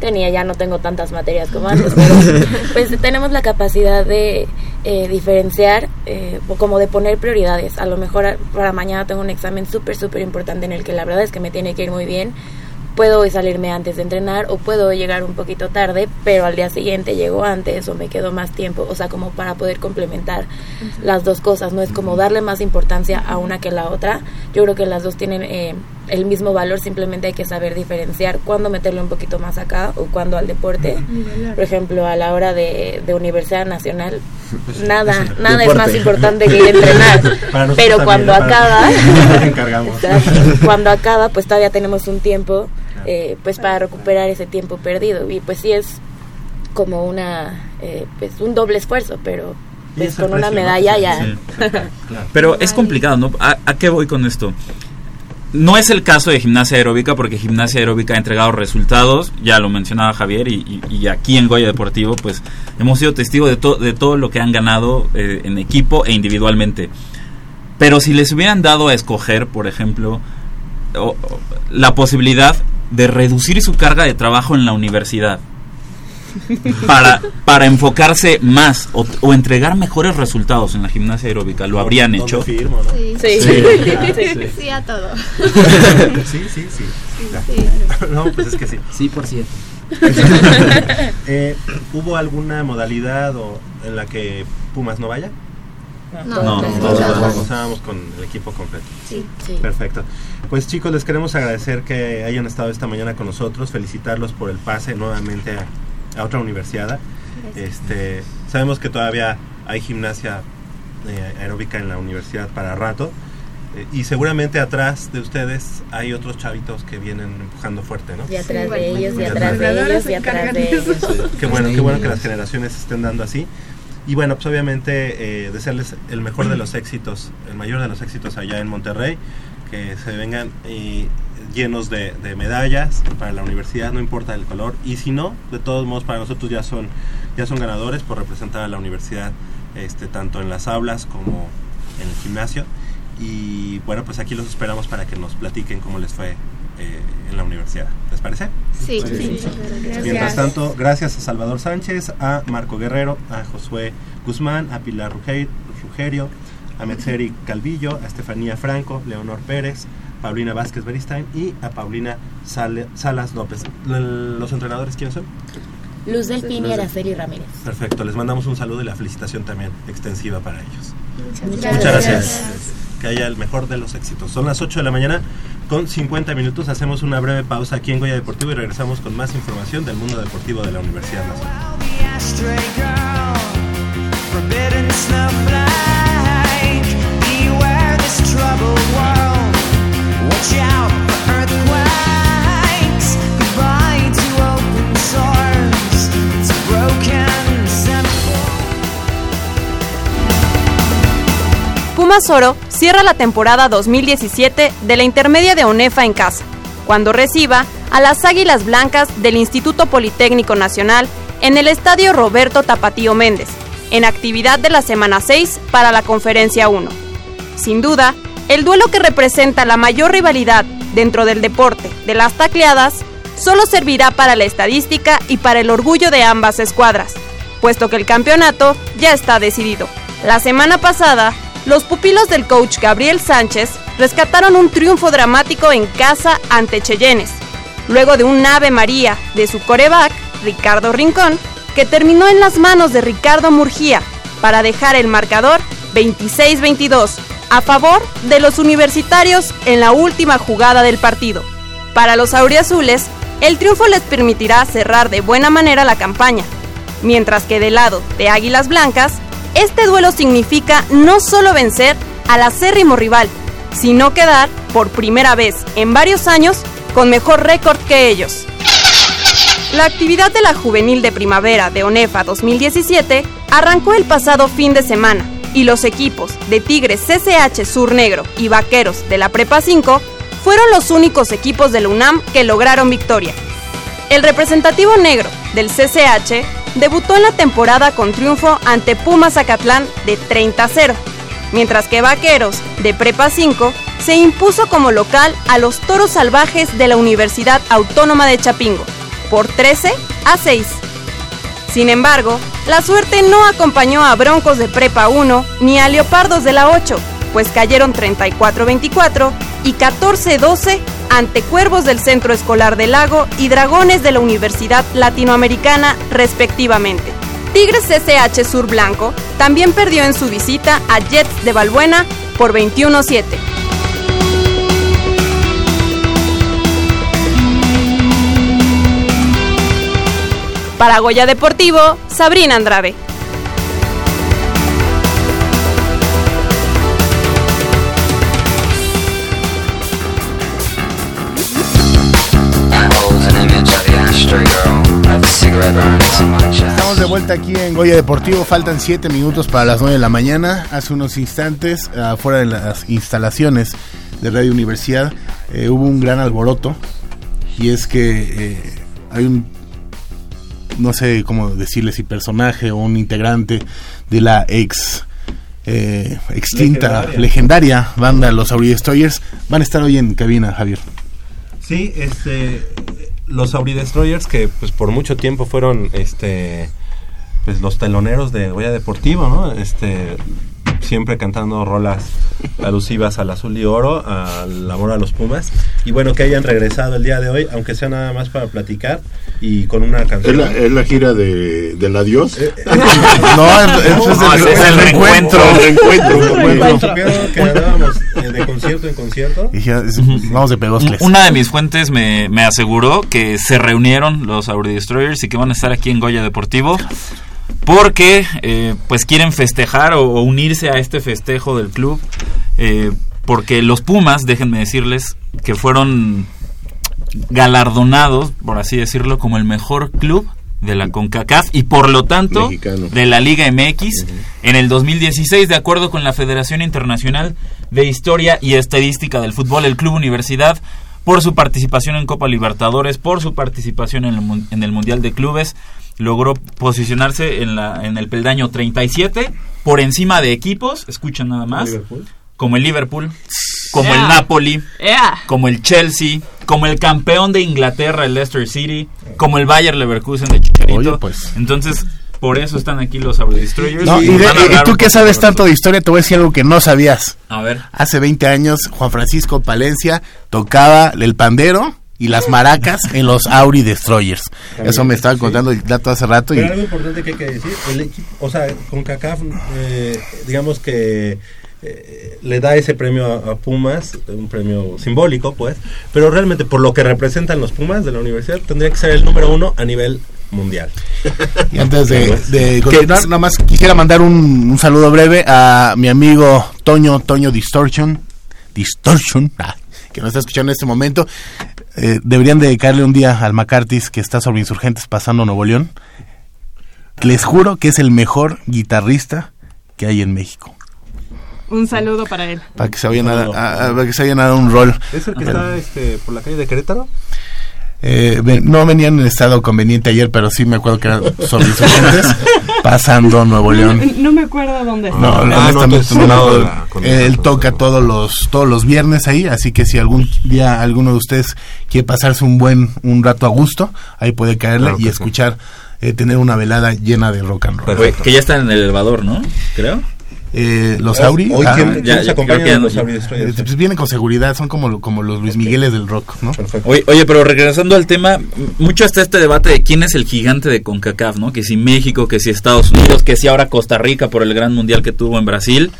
tenía, ya no tengo tantas materias como antes, pero pues tenemos la capacidad de eh, diferenciar, eh, como de poner prioridades. A lo mejor a- para mañana tengo un examen súper, súper importante en el que la verdad es que me tiene que ir muy bien. Puedo hoy salirme antes de entrenar o puedo llegar un poquito tarde, pero al día siguiente llego antes o me quedo más tiempo, o sea, como para poder complementar las dos cosas, no es como darle más importancia a una que a la otra. Yo creo que las dos tienen eh, el mismo valor, simplemente hay que saber diferenciar cuándo meterle un poquito más acá o cuándo al deporte. Por ejemplo, a la hora de, de Universidad Nacional, Pues, nada, nada es Deporte. más importante que ir a entrenar. Pero también, cuando. Para- acaba, cuando acaba, pues todavía tenemos un tiempo, eh, pues para recuperar ese tiempo perdido. Y pues sí es como una, eh, pues un doble esfuerzo, pero pues es con una medalla Sí, ya. sí. Pero es complicado, ¿no? ¿A, a qué voy con esto? No es el caso de gimnasia aeróbica porque gimnasia aeróbica ha entregado resultados, ya lo mencionaba Javier, y, aquí en Goya Deportivo pues hemos sido testigos de, to- de todo lo que han ganado eh, en equipo e individualmente. Pero si les hubieran dado a escoger, por ejemplo, la posibilidad de reducir su carga de trabajo en la universidad para, para enfocarse más o, o entregar mejores resultados en la gimnasia aeróbica, ¿lo habrían ¿Dónde hecho? firmo, no? Sí. Sí. Sí. Sí, sí a todo. sí, sí, sí. Sí. No, pues es que sí. Sí, por cierto. Eh, ¿Hubo alguna modalidad o en la que Pumas no vaya? No, No, no. vamos con el equipo completo. Sí. Sí. Perfecto. Pues chicos, les queremos agradecer que hayan estado esta mañana con nosotros, felicitarlos por el pase nuevamente a, a otra universidad. Este, sabemos que todavía hay gimnasia eh, aeróbica en la universidad para rato eh, y seguramente atrás de ustedes hay otros chavitos que vienen empujando fuerte, ¿no? Y atrás Sí, de ellos, y bueno, atrás de ellos, y atrás encargan de ellos. Qué bueno, qué bueno que las generaciones se estén dando así. Y bueno, pues obviamente eh, desearles el mejor de los éxitos, el mayor de los éxitos allá en Monterrey, que se vengan eh, llenos de, de medallas para la universidad, no importa el color. Y si no, de todos modos para nosotros ya son, ya son ganadores por representar a la universidad este, tanto en las aulas como en el gimnasio. Y bueno, pues aquí los esperamos para que nos platiquen cómo les fue eh, en la universidad. ¿Les parece? Sí. Sí. Mientras Gracias. tanto, gracias a Salvador Sánchez, a Marco Guerrero, a Josué Guzmán, a Pilar Ruge- Rugerio, a Metzeri Calvillo, a Estefanía Franco, Leonor Pérez, Paulina Vázquez Beristain y a Paulina Salas López. ¿Los entrenadores quiénes son? Luz del Pin y Araceli Ramírez. Perfecto, les mandamos un saludo y la felicitación también extensiva para ellos. Muchas Muchas gracias. gracias. Que haya el mejor de los éxitos. Son las 8 de la mañana con 50 minutos. Hacemos una breve pausa aquí en Goya Deportivo y regresamos con más información del mundo deportivo de la Universidad Nacional. Pumas Oro cierra la temporada 2017 de la intermedia de ONEFA en casa, cuando reciba a las Águilas Blancas del Instituto Politécnico Nacional en el Estadio Roberto Tapatío Méndez, en actividad de la semana 6 para la Conferencia 1. Sin duda, el duelo que representa la mayor rivalidad dentro del deporte de las tacleadas solo servirá para la estadística y para el orgullo de ambas escuadras, puesto que el campeonato ya está decidido. La semana pasada, los pupilos del coach Gabriel Sánchez rescataron un triunfo dramático en casa ante Cheyennes, luego de un Ave María de su coreback, Ricardo Rincón, que terminó en las manos de Ricardo Murgía para dejar el marcador 26-22 a favor de los universitarios en la última jugada del partido. Para los auriazules, el triunfo les permitirá cerrar de buena manera la campaña, mientras que del lado de Águilas Blancas, este duelo significa no solo vencer al acérrimo rival, sino quedar, por primera vez en varios años, con mejor récord que ellos. La actividad de la juvenil de primavera de ONEFA 2017 arrancó el pasado fin de semana y los equipos de Tigres CCH Sur Negro y Vaqueros de la Prepa 5 fueron los únicos equipos de la UNAM que lograron victoria. El representativo negro del CCH debutó en la temporada con triunfo ante Pumas Zacatlán de 30 a 0, mientras que Vaqueros de Prepa 5 se impuso como local a los Toros Salvajes de la Universidad Autónoma de Chapingo por 13 a 6. Sin embargo, la suerte no acompañó a Broncos de Prepa 1 ni a Leopardos de la 8, pues cayeron 34-24 y 14-12 ante Cuervos del Centro Escolar del Lago y Dragones de la Universidad Latinoamericana, respectivamente. Tigres CCH Sur Blanco también perdió en su visita a Jets de Balbuena por 21-7. Para Goya Deportivo, Sabrina Andrade. Estamos de vuelta aquí en Goya Deportivo. Faltan 7 minutos para las 9 de la mañana. Hace unos instantes, afuera de las instalaciones de Radio Universidad, eh, hubo un gran alboroto. Y es que eh, hay un, no sé cómo decirle si personaje o un integrante de la ex. eh, extinta, Legendaria. legendaria. banda Los Auri Destroyers van a estar hoy en cabina, Javier. Sí, este, los Auri Destroyers que pues por mucho tiempo fueron, este, pues los teloneros de Goya Deportivo, ¿no? Este, siempre cantando rolas alusivas al azul y oro, al amor a los Pumas. Y bueno, que hayan regresado el día de hoy, aunque sea nada más para platicar y con una ¿Es canción. la, es la gira de, del adiós? No, eso es el- es el reencuentro. El reencuentro. Que andábamos eh, de concierto en concierto. Y ya, es- vamos de pedoscles. Una de mis fuentes me, me aseguró que se reunieron los Audi Destroyers y que van a estar aquí en Goya Deportivo porque eh, pues quieren festejar o, o unirse a este festejo del club eh, porque los Pumas, déjenme decirles, que fueron galardonados, por así decirlo, como el mejor club de la CONCACAF y por lo tanto Mexicano. de la Liga MX en el 2016 de acuerdo con la Federación Internacional de Historia y Estadística del Fútbol el Club Universidad por su participación en Copa Libertadores, por su participación en el, en el Mundial de Clubes. Logró posicionarse en, la, en el peldaño 37 por encima de equipos, escuchen nada más, Liverpool. como el Liverpool, como el Napoli, como el Chelsea, como el campeón de Inglaterra, el Leicester City, como el Bayer Leverkusen de Chicharito. Oye, pues. Entonces, por eso están aquí los Auro Destroyers. No, y, de- y tú que sabes tanto de historia, te voy a decir algo que no sabías. A ver. Hace 20 años, Juan Francisco Palencia tocaba el pandero y las maracas en los Auri Destroyers. Eso me estaba contando el dato hace rato. Y, Pero algo importante que hay que decir, el equipo, o sea, con CACAF, eh, digamos que eh, le da ese premio a, a Pumas, un premio simbólico, pues, pero realmente por lo que representan los Pumas de la universidad, tendría que ser el número uno a nivel mundial. y antes de, de continuar, nada más quisiera mandar un, un saludo breve a mi amigo Toño, Toño Distortion, Distortion, ah, que nos está escuchando en este momento. Eh, deberían dedicarle un día al McCarthy's que está sobre insurgentes pasando Nuevo León. Les juro que es el mejor guitarrista que hay en México. Un saludo para él. Para que se vayan a, a- que se vayan a dar un rol. ¿Es el que está este, por la calle de Querétaro? Eh, ven- no venía en el estado conveniente ayer, pero sí me acuerdo que era sobre insurgentes pasando Nuevo León. No me acuerdo dónde está. No, honestamente no Él toca todos los todos los viernes ahí, así que si algún día alguno de ustedes quiere pasarse un buen un rato a gusto, ahí puede caerle Claro y sí. escuchar eh, tener una velada llena de rock and roll. Que ya está en el elevador, ¿no? Creo. Eh, los Auri, hoy ah, quién- quién Ya, ya, los ya- Auri Destroyers? Eh, pues vienen con seguridad, son como como los Luis Migueles del rock, ¿no? Oye, oye, pero regresando al tema, mucho está este debate de quién es el gigante de CONCACAF, ¿no? Que si México, que si Estados Unidos, que si ahora Costa Rica por el gran mundial que tuvo en Brasil.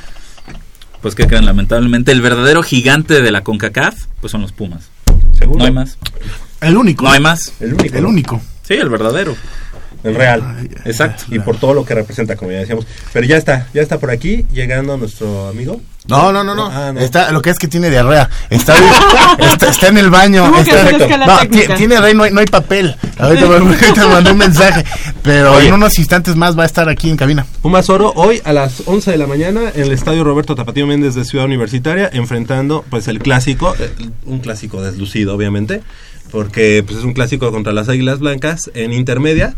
Pues que creen, lamentablemente, el verdadero gigante de la CONCACAF, pues son los Pumas. No hay más. El único. No hay más. El único. El único. Sí, el verdadero. El real. Exacto. Y por todo lo que representa, como ya decíamos. Pero ya está, ya está por aquí, llegando nuestro amigo. No, no, no, no. Ah, no. Está, lo que es que tiene diarrea. Está, está, está en el baño. Está- no, tiene diarrea y no hay, no hay papel. Ahorita mandó un mensaje. Pero Oye. en unos instantes más va a estar aquí en cabina. Pumas Oro hoy a las 11 de la mañana en el estadio Roberto Tapatío Méndez de Ciudad Universitaria enfrentando pues el clásico, eh, un clásico deslucido obviamente, porque pues es un clásico contra las Águilas Blancas en intermedia,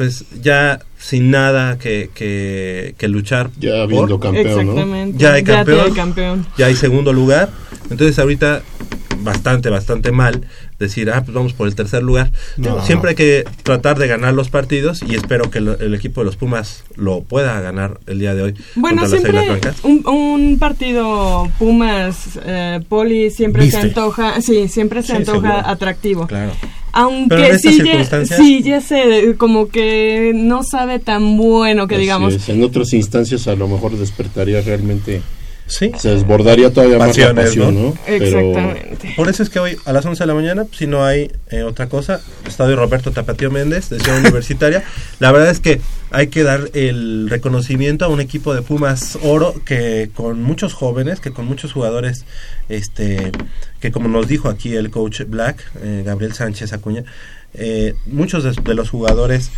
pues ya sin nada que, que, que luchar. Ya habiendo campeón. Ya hay Ya campeón. tiene campeón. Ya hay segundo lugar. Entonces ahorita bastante, bastante mal decir, ah, pues vamos por el tercer lugar. No. Siempre hay que tratar de ganar los partidos y espero que lo- el equipo de los Pumas lo pueda ganar el día de hoy. Bueno, siempre un, un partido Pumas eh, Poli siempre se antoja, sí, siempre se Sí, antoja seguro. atractivo. Claro. Aunque sí, ya, sí, ya sé, como que no sabe tan bueno que Así digamos. es, En otras instancias a lo mejor despertaría realmente. Sí. Se desbordaría todavía más la pasión, ¿no? ¿no? Pero Por eso es que hoy a las 11 de la mañana, si no hay eh, otra cosa, Estadio Roberto Tapatío Méndez de Ciudad Universitaria. La verdad es que hay que dar el reconocimiento a un equipo de Pumas Oro que con muchos jóvenes, que con muchos jugadores, este, que como nos dijo aquí el coach Black, eh, Gabriel Sánchez Acuña, eh, muchos de, de los jugadores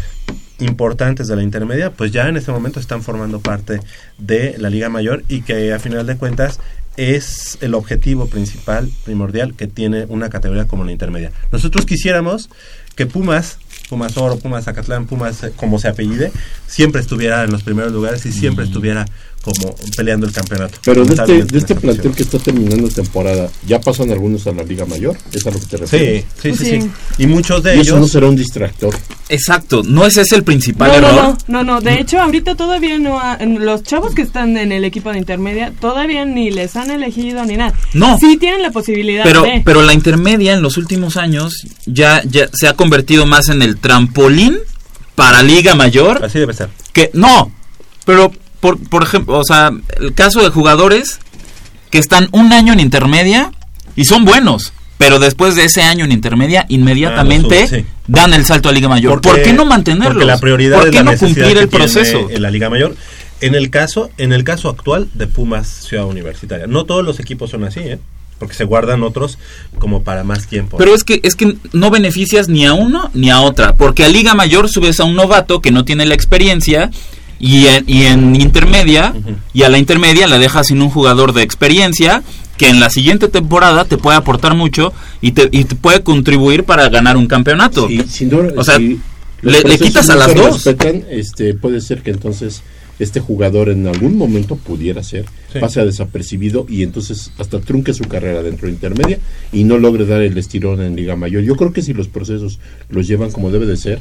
importantes de la intermedia, pues ya en este momento están formando parte de la Liga Mayor y que a final de cuentas es el objetivo principal, primordial que tiene una categoría como la intermedia. Nosotros quisiéramos que Pumas, Pumas Oro, Pumas Zacatlán, Pumas eh, como se apellide, siempre estuviera en los primeros lugares y siempre estuviera como peleando el campeonato. Pero de este, de este plantel que está terminando temporada, ¿ya pasan algunos a la Liga Mayor? ¿Es a lo que te Sí, refieres? sí, sí, sí. Y muchos de ¿Y eso ellos- no será un distractor? Exacto, no ese es el principal No, error. no, no, no, no, de hecho ahorita todavía no, ha- los chavos que están en el equipo de intermedia todavía ni les han elegido ni nada. No. Sí tienen la posibilidad Pero, de... pero la intermedia en los últimos años ya, ya se ha convertido más en el trampolín para Liga Mayor. Así debe ser. Que no, pero por, por ejemplo, o sea, el caso de jugadores que están un año en intermedia y son buenos, pero después de ese año en intermedia inmediatamente Ah, sí. dan el salto a Liga Mayor. Porque- ¿Por qué no mantenerlos? Porque la prioridad ¿Por es la no cumplir el proceso? En la Liga Mayor. En el caso, en el caso actual de Pumas Ciudad Universitaria. No todos los equipos son así, ¿eh? Porque se guardan otros como para más tiempo. Pero es que es que no beneficias ni a uno ni a otra, porque a Liga Mayor subes a un novato que no tiene la experiencia y en, y en intermedia y a la intermedia la dejas sin un jugador de experiencia que en la siguiente temporada te puede aportar mucho y te, y te puede contribuir para ganar un campeonato. o sea, si los le, le procesos quitas a no las dos. respetan, este, puede ser que entonces este jugador en algún momento pudiera ser, Sí. pase a desapercibido y entonces hasta trunque su carrera dentro de intermedia y no logre dar el estirón en Liga Mayor. Yo creo que si los procesos los llevan como debe de ser,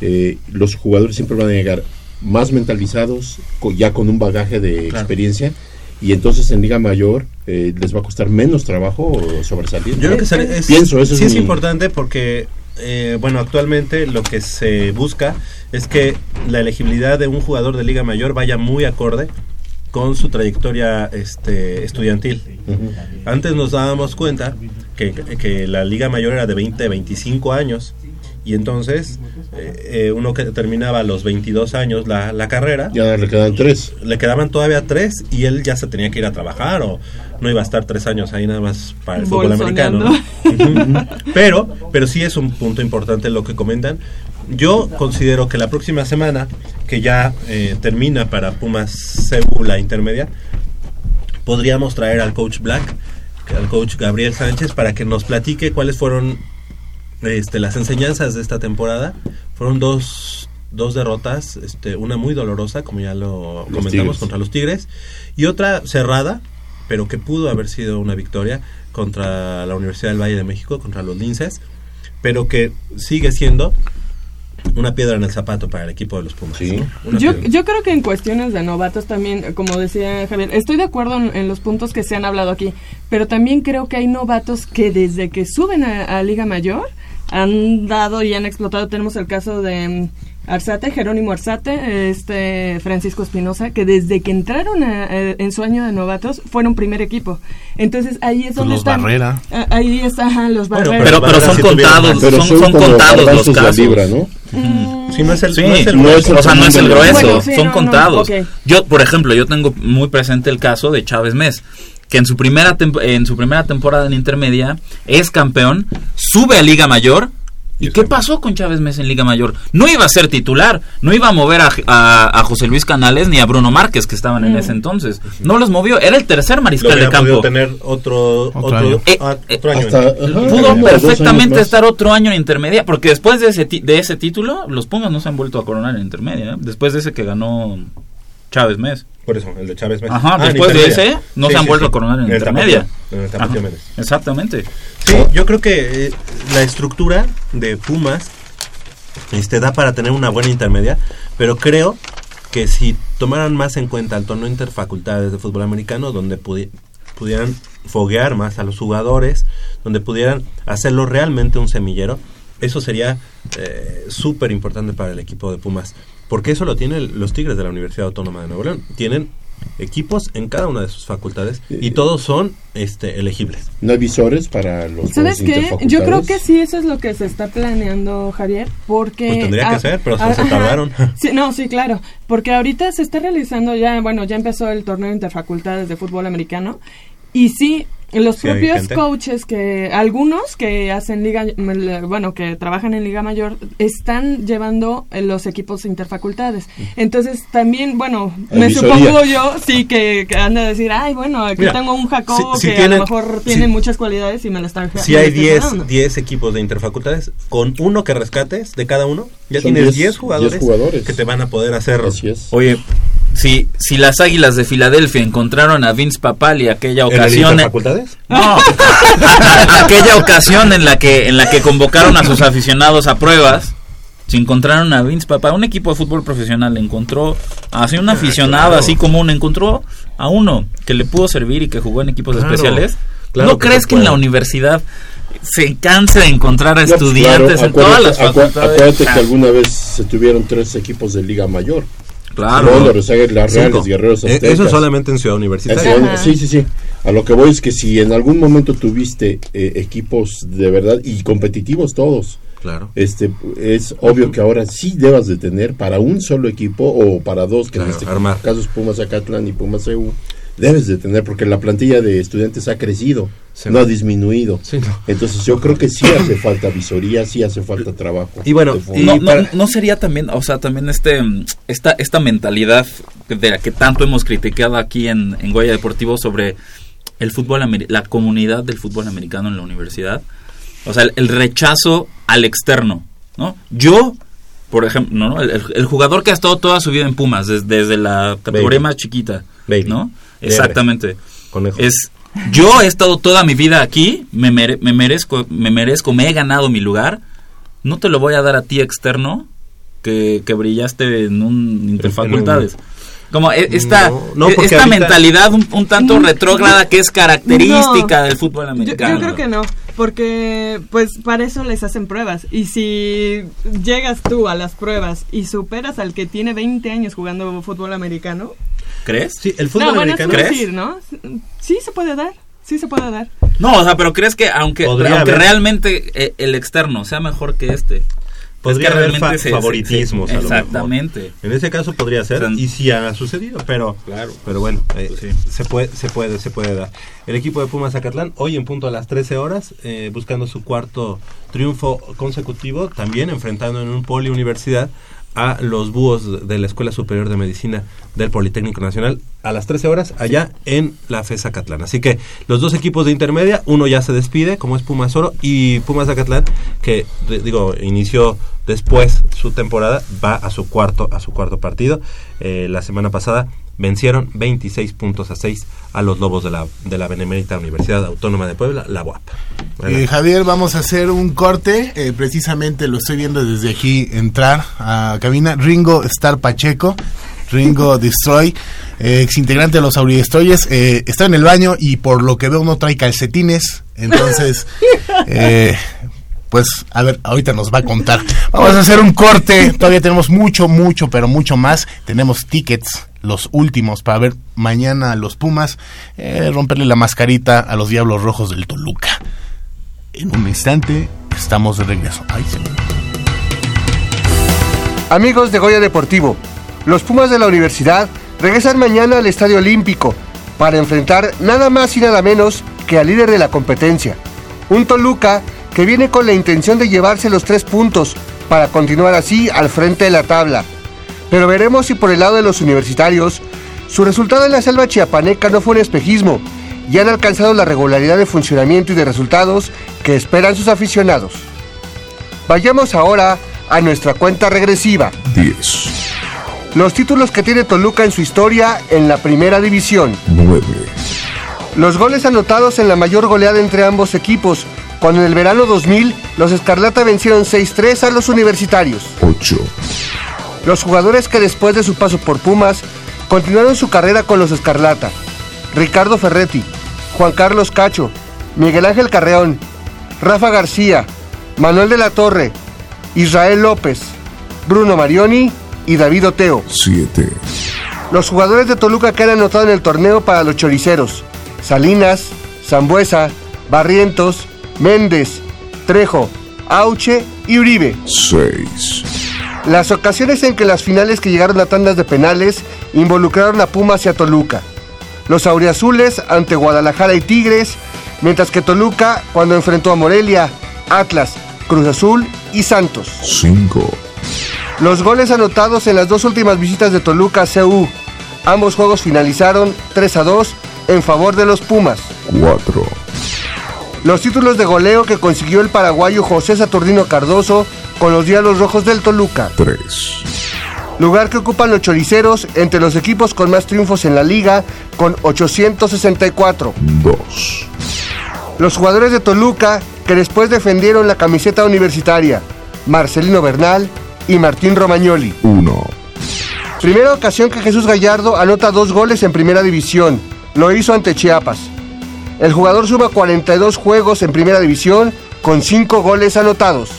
eh, los jugadores siempre van a llegar más mentalizados, ya con un bagaje de Claro. experiencia. Y entonces en Liga Mayor eh, les va a costar menos trabajo sobresalir. Yo creo que se- es, pienso eso sí es mi- importante porque, eh, bueno, actualmente lo que se busca es que la elegibilidad de un jugador de Liga Mayor vaya muy acorde con su trayectoria este, estudiantil. Antes nos dábamos cuenta que, que la Liga Mayor era de 20, 25 años y entonces eh, eh, uno que terminaba a los 22 años la, la carrera. Ya le quedan tres. Le quedaban todavía tres y él ya se tenía que ir a trabajar o no iba a estar tres años ahí nada más para el fútbol americano pero pero sí es un punto importante lo que comentan. Yo considero que la próxima semana que ya eh, termina para Pumas la intermedia podríamos traer al coach Black al coach Gabriel Sánchez para que nos platique cuáles fueron este, las enseñanzas de esta temporada fueron dos, dos derrotas, este, una muy dolorosa, como ya lo Los comentamos, Tigres. contra los Tigres, y otra cerrada, pero que pudo haber sido una victoria contra la Universidad del Valle de México, contra los Linces, pero que sigue siendo una piedra en el zapato para el equipo de los Pumas. Yo, yo creo que en cuestiones de novatos también, como decía Javier, estoy de acuerdo en, en los puntos que se han hablado aquí, pero también creo que hay novatos que desde que suben a, a Liga Mayor han dado y han explotado. Tenemos el caso de mm, Arzate, Jerónimo Arzate, este Francisco Espinosa, que desde que entraron a- eh, en su año de novatos fueron primer equipo. Entonces ahí es donde los están. Barrera. Ah, Ahí está, ajá, los Bueno, Barrera. Pero, pero son contados, Pero son, son contados los casos. libra, ¿no? Sí, no es el, Sí, no es el no es el o sea, no es el grueso, Bueno, sí, son no, no, contados. ok. Yo, por ejemplo, yo tengo muy presente el caso de Chávez Mes, que en su primera en su primera temporada en intermedia es campeón, sube a Liga Mayor. ¿Y qué pasó con Chávez Mes en Liga Mayor? No iba a ser titular, no iba a mover a, a- a José Luis Canales ni a Bruno Márquez, que estaban en ese entonces. No los movió, era el tercer Lo mariscal de campo. tener otro, otro, año. ah, otro año. Hasta- ajá, Pudo perfectamente estar otro año en intermedia, porque después de ese, ti- de ese título, los Pumas no se han vuelto a coronar en intermedia. ¿eh? Después de ese que ganó Chávez Mes. Por eso, el de Chávez Mes. Ajá, Ah, después de ese, no Sí, se han sí, vuelto sí. a coronar en, En el intermedia. Tapatío, en el Tapatío Ajá, Méndez. Exactamente. Sí, yo creo que eh, la estructura de Pumas este, da para tener una buena intermedia, pero creo que si tomaran más en cuenta el torneo interfacultades de fútbol americano, donde pudi- pudieran foguear más a los jugadores, donde pudieran hacerlo realmente un semillero, eso sería eh, súper importante para el equipo de Pumas, porque eso lo tienen los Tigres de la Universidad Autónoma de Nuevo León. Tienen equipos en cada una de sus facultades y todos son este, elegibles. ¿No hay visores para los ¿Sabes qué? Yo creo que sí, eso es lo que se está planeando, Javier, porque... Pues tendría que ser, pero se tardaron. Sí, no, sí, claro, porque ahorita se está realizando ya, bueno, ya empezó el torneo interfacultades de fútbol americano y sí, los Sí, propios coaches que, algunos que hacen liga, bueno, que trabajan en Liga Mayor, están llevando eh, los equipos interfacultades. Entonces también, bueno, me visoría. supongo yo, sí, que, que han de decir, ay, bueno, aquí Mira, tengo un Jacobo si- si que a lo mejor si- tiene muchas cualidades y me lo están Si hay estoy 10 ganando. 10 equipos de interfacultades, con uno que rescates de cada uno, ya Son tienes 10 10 jugadores, 10 jugadores. que te van a poder hacer. Oye, si, si las Águilas de Filadelfia encontraron a Vince Papali aquella ¿En el ocasión... Interfacultades? No, aquella ocasión en la que en la que convocaron a sus aficionados a pruebas, si encontraron a Vince Papali, un equipo de fútbol profesional encontró así un aficionado claro. así común, encontró a uno que le pudo servir y que jugó en equipos Claro, especiales. claro ¿No que crees que en la universidad se canse de encontrar a estudiantes claro, en todas las facultades? Acuérdate que alguna vez se tuvieron tres equipos de Liga Mayor. Claro. Reales, Cinco. Guerreros Aztecas. eso solamente en Ciudad Universitaria. En. Sí, sí, sí. A lo que voy es que si en algún momento tuviste eh, equipos de verdad y competitivos todos, Claro. este es obvio que ahora sí debas de tener para un solo equipo o para dos, que Claro, en este armar. caso es Pumas Acatlán y Pumas EU, debes de tener porque la plantilla de estudiantes ha crecido, Sí. no ha disminuido. Sí, no. Entonces yo creo que sí hace falta visoría, sí hace falta trabajo. Y bueno, no, no, no sería también, o sea, también este esta esta mentalidad de la que tanto hemos criticado aquí en, en Goya Deportivo sobre el fútbol amer- la comunidad del fútbol americano en la universidad. O sea, el, el rechazo al externo, ¿no? Yo, por ejemplo, ¿no? el, el- jugador que ha estado toda su vida en Pumas, des- desde, la categoría Baby. más chiquita, Baby. ¿no? Exactamente. Conejo. Es yo he estado toda mi vida aquí, me, mere- me merezco, me merezco, me he ganado mi lugar. No te lo voy a dar a ti externo que, que brillaste en un interfacultades. Como e- esta, No, no, porque esta ahorita- mentalidad un, un tanto retrógrada que es característica No. del fútbol Yo, americano. yo creo que no, porque pues para eso les hacen pruebas. Y si llegas tú a las pruebas y superas al que tiene 20 años jugando fútbol americano, ¿Crees? Sí, el no, bueno, es un ¿Crees? decir, ¿no? Sí se puede dar, sí se puede dar. No, o sea, pero crees que aunque, aunque realmente eh, el externo sea mejor que este, Podría es que haber realmente fa- se- se- favoritismos. se- a lo mejor. exactamente. En ese caso podría ser, y sí ha sucedido, pero, pero bueno, eh, se, puede, se, puede, se puede dar. El equipo de Pumas Zacatlán, hoy en punto a las 13 horas, eh, buscando su cuarto triunfo consecutivo, también enfrentando en un poliuniversidad a los búhos de la Escuela Superior de Medicina del Politécnico Nacional a las 13 horas allá en la FES Zacatlán. Así que los dos equipos de intermedia, uno ya se despide, como es Pumas Oro, y Pumas Zacatlán, que digo, inició después su temporada, va a su cuarto, a su cuarto partido. Eh, la semana pasada vencieron 26 puntos a 6 a los Lobos de la, de la Benemérita Universidad Autónoma de Puebla, la UAP. Eh, Javier, vamos a hacer un corte. eh, precisamente lo estoy viendo desde aquí entrar a cabina. Ringo Star Pacheco, Ringo Destroy, eh, ex integrante de los Auridestoyes, eh, está en el baño y por lo que veo no trae calcetines. Entonces, eh, pues a ver, ahorita nos va a contar. Vamos a hacer un corte. Todavía tenemos mucho, mucho, pero mucho más. Tenemos tickets, los últimos, para ver mañana a los Pumas, eh, romperle la mascarita a los Diablos Rojos del Toluca. En un instante estamos de regreso. Amigos de Goya Deportivo, los Pumas de la universidad regresan mañana al Estadio Olímpico para enfrentar nada más y nada menos que al líder de la competencia, un Toluca que viene con la intención de llevarse los tres puntos para continuar así al frente de la tabla. Pero veremos si por el lado de los universitarios, su resultado en la selva chiapaneca no fue un espejismo y han alcanzado la regularidad de funcionamiento y de resultados que esperan sus aficionados. Vayamos ahora a nuestra cuenta regresiva. 10, Los títulos que tiene Toluca en su historia en la primera división. 9, Los goles anotados en la mayor goleada entre ambos equipos, cuando en el verano 2000 los Escarlata vencieron 6-3 a los universitarios. 8, Los jugadores que después de su paso por Pumas continuaron su carrera con los Escarlata. Ricardo Ferretti, Juan Carlos Cacho, Miguel Ángel Carreón, Rafa García, Manuel de la Torre, Israel López, Bruno Marioni y David Oteo. 7, Los jugadores de Toluca que han anotado en el torneo para los choriceros. Salinas, Zambuesa, Barrientos, Méndez, Trejo, Auche y Uribe. 6, Las ocasiones en que las finales que llegaron a tandas de penales involucraron a Pumas y a Toluca. Los auriazules ante Guadalajara y Tigres, mientras que Toluca cuando enfrentó a Morelia, Atlas, Cruz Azul y Santos. 5, Los goles anotados en las dos últimas visitas de Toluca a CU. Ambos juegos finalizaron 3 a 2 en favor de los Pumas. 4, Los títulos de goleo que consiguió el paraguayo José Saturnino Cardoso con los Diablos Rojos del Toluca. 3, Lugar que ocupan los choriceros entre los equipos con más triunfos en la liga con 864. 2, Los jugadores de Toluca que después defendieron la camiseta universitaria. Marcelino Bernal y Martín Romagnoli. 1, Primera ocasión que Jesús Gallardo anota dos goles en primera división. Lo hizo ante Chiapas. El jugador suma 42 juegos en primera división con 5 goles anotados.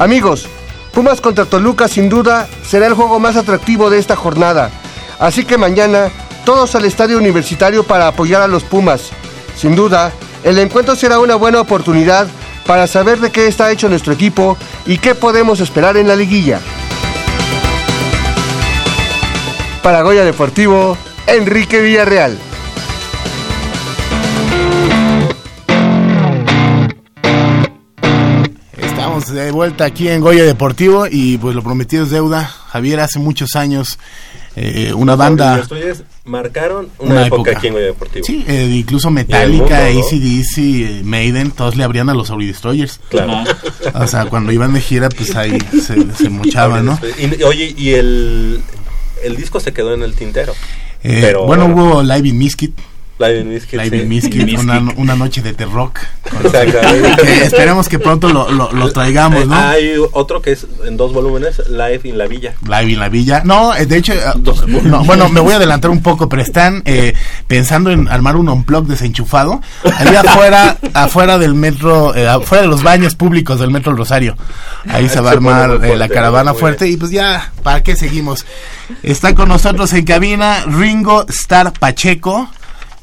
Amigos, Pumas contra Toluca sin duda será el juego más atractivo de esta jornada. Así que mañana todos al estadio universitario para apoyar a los Pumas. Sin duda, el encuentro será una buena oportunidad para saber de qué está hecho nuestro equipo y qué podemos esperar en la liguilla. Para Goya Deportivo, Enrique Villarreal. Estamos de vuelta aquí en Goya Deportivo y pues lo prometido es deuda. Javier hace muchos años eh, una Los banda... Marcaron una, época, aquí en Goya Deportivo. Sí, eh, incluso Metallica. ACDC, eh, Maiden, todos le abrían a los Audi Destroyers. Claro. O sea, cuando iban de gira, pues ahí se, se mochaban, ¿no? Y, oye, y el, el disco se quedó en el tintero. Eh, pero bueno, hubo Live in Miskit. Live in Miskit, Live in sí. Miskit, una, una noche de terrock. Exactamente. Que esperemos que pronto lo, lo- lo traigamos, ¿no? Hay otro que es en dos volúmenes, Live in la Villa. Live en la villa. No, eh, de hecho, eh, no, bueno, me voy a adelantar un poco, pero están eh, pensando en armar un unplug desenchufado ahí afuera, afuera del metro, eh, afuera de los baños públicos del metro Rosario. Ahí se va a armar eh, la caravana fuerte y pues ya, ¿para qué seguimos? Está con nosotros en cabina Ringo Star Pacheco,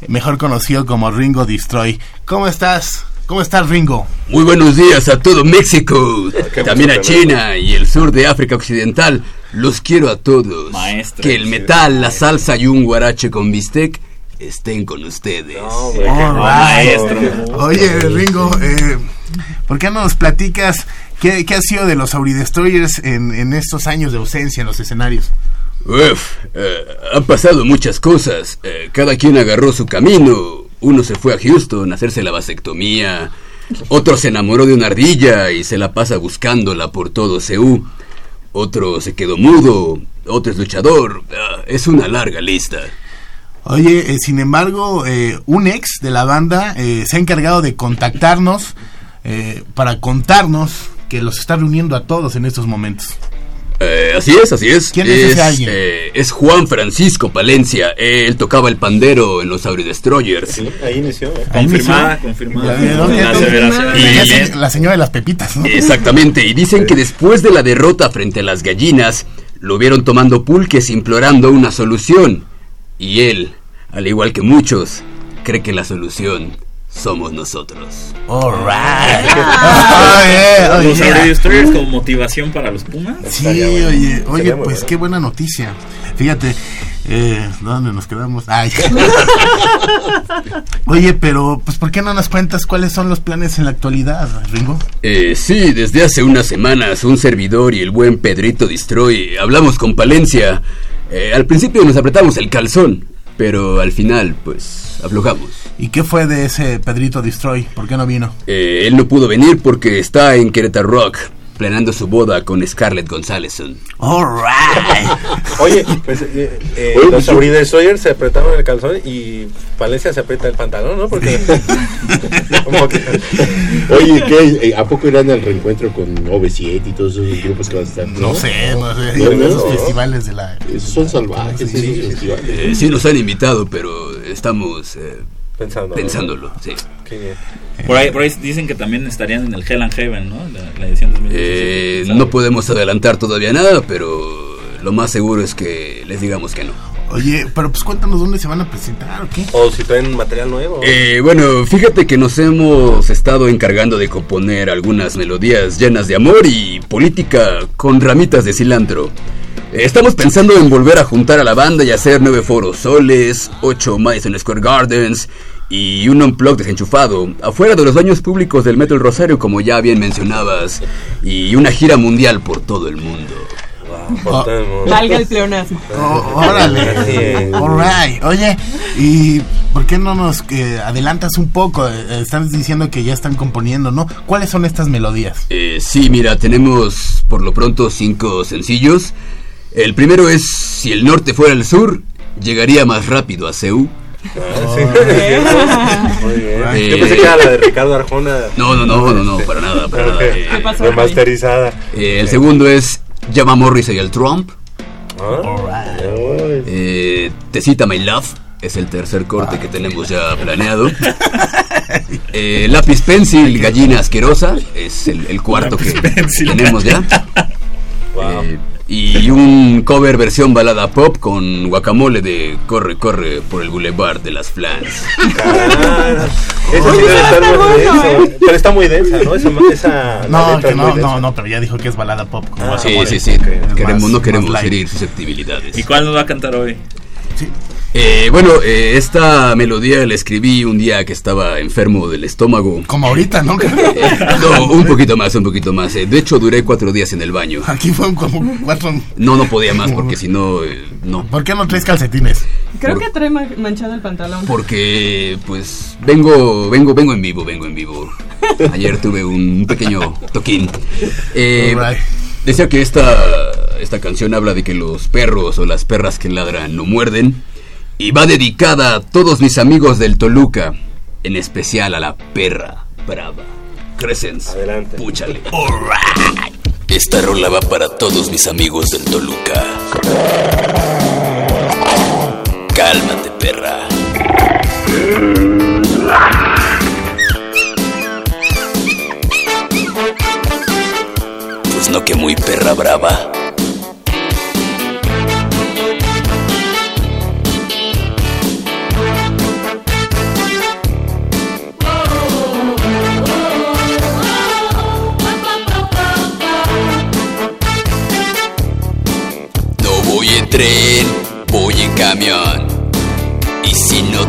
mejor conocido como Ringo Destroy. ¿Cómo estás? ¿Cómo estás, Ringo? Muy buenos días a todo México, Qué también a China y el sur de África Occidental. Los quiero a todos. que el metal, la salsa y un guarache con bistec estén con ustedes. All right. Oye, Ringo, eh, ¿por qué no nos platicas qué, qué ha sido de los Audi Destroyers en, en estos años de ausencia en los escenarios? Uf, eh, han pasado muchas cosas. Eh, cada quien agarró su camino. Uno se fue a Houston a hacerse la vasectomía. Otro se enamoró de una ardilla y se la pasa buscándola por todo Seúl. Otro se quedó mudo. Otro es luchador. Ah, es una larga lista. Oye, eh, sin embargo, eh, un ex de la banda se ha encargado de contactarnos para contarnos que los está reuniendo a todos en estos momentos. Eh, así es, así es. ¿Quién es ese alguien? eh, es Juan Francisco Palencia. Él tocaba el pandero en los Auri Destroyers. ahí inició. ¿eh? Ahí inició. ¿De dónde? La la señora de las pepitas, ¿no? Exactamente, y dicen que después de la derrota frente a las gallinas, lo vieron tomando pulques implorando una solución. Y él, al igual que muchos, cree que la solución somos nosotros. All right. Los Audi Destroyers como motivación para los Pumas. Sí, oye, oye, pues qué buena noticia. Fíjate, eh, ¿dónde nos quedamos? Ay. oye, pero, pues, ¿por qué no nos cuentas cuáles son los planes en la actualidad, Ringo? Eh, sí, desde hace unas semanas un servidor y el buen Pedrito Destroy hablamos con Palencia. Eh, al principio nos apretamos el calzón, pero al final, pues, aflojamos. ¿Y qué fue de ese Pedrito Destroy? ¿Por qué no vino? Eh, él no pudo venir porque está en Querétaro Rock, planeando su boda con Scarlett González. All right. Oye, pues eh, eh, Oye, los Audi Destroyers se apretaron el calzón y Valencia se aprieta el pantalón, ¿no? Porque. como que- Oye, ¿qué? Eh, ¿A poco irán al reencuentro con OV7 y todos esos grupos que van a estar? No sé, no sé, No, no, esos no. festivales de la... Esos son salvajes, esos festivales. Eh, sí nos han invitado, pero estamos eh, Pensándolo. pensándolo. Sí. Por ahí, por ahí dicen que también estarían en el Hell and Heaven, ¿no? La, la edición 2017. Eh, no podemos adelantar todavía nada, pero lo más seguro es que les digamos que no. Oye, pero pues cuéntanos dónde se van a presentar, ¿o qué? O si traen material nuevo. Eh, bueno, fíjate que nos hemos estado encargando de componer algunas melodías llenas de amor y política con ramitas de cilantro. Eh, Estamos pensando en volver a juntar a la banda y hacer nueve foros soles, ocho Madison Square Gardens y un unplug desenchufado afuera de los baños públicos del Metro El Rosario, como ya bien mencionabas, y una gira mundial por todo el mundo. Valga el pleonasmo. Oh, órale. All right. Oye, ¿y por qué no nos eh, adelantas un poco? Eh, están diciendo que ya están componiendo, ¿no? ¿Cuáles son estas melodías? Eh, sí, mira, tenemos por lo pronto cinco sencillos. El primero es Si el norte fuera el sur, llegaría más rápido a Seúl. Muy bien. Eh, Yo pensé que era la de Ricardo Arjona. No, no, no, no, no, para nada, para nada. Eh, Remasterizada. eh, el segundo es Llama a Morris y el Trump. Ah, Eh, Te cita My Love. Es el tercer corte que tenemos ya planeado. Eh, lápiz pencil, gallina asquerosa. Es el, el cuarto que tenemos ya. Eh, y un cover versión balada pop con guacamole de Corre, corre por el boulevard de las flans. Esa sí debe estar muy densa. Pero está muy densa, ¿no? Esa, esa No, que no, no, no, pero ya dijo que es balada pop. como Sí, sí, sí. Queremos, más- no queremos herir susceptibilidades. ¿Y cuál nos va a cantar hoy? Eh, bueno, eh, esta melodía la escribí un día que estaba enfermo del estómago. Como ahorita, ¿no? No, un poquito más, un poquito más. Eh, De hecho, duré cuatro días en el baño. Aquí fueron como cuatro... No, no podía más porque si no, eh, no. ¿Por qué no traes calcetines? Creo que trae ma- manchado el pantalón. Porque, pues, vengo, vengo, vengo en vivo, vengo en vivo. Ayer tuve un pequeño toquín. Eh, Decía que esta, esta canción habla de que los perros o las perras que ladran no muerden. Y va dedicada a todos mis amigos del Toluca, en especial a la perra brava. Crescens. Adelante. Púchale. Esta rola va para todos mis amigos del Toluca. Cálmate, perra. Pues no que muy perra brava.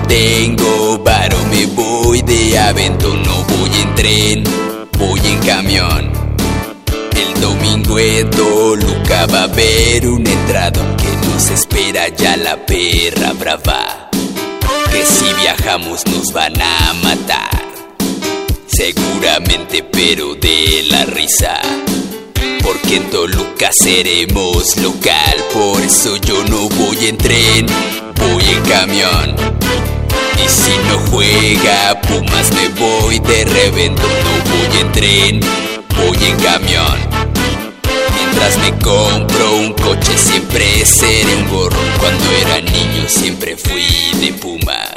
Tengo varo me voy de avento. No voy en tren, voy en camión. El domingo en Toluca va a haber un entrado que nos espera ya la perra brava. Que si viajamos nos van a matar. Seguramente pero de la risa. Porque en Toluca seremos local, por eso yo no voy en tren, voy en camión. Y si no juega Pumas me voy de revento, no voy en tren, voy en camión. Mientras me compro un coche siempre seré un gorro, cuando era niño siempre fui de Pumas.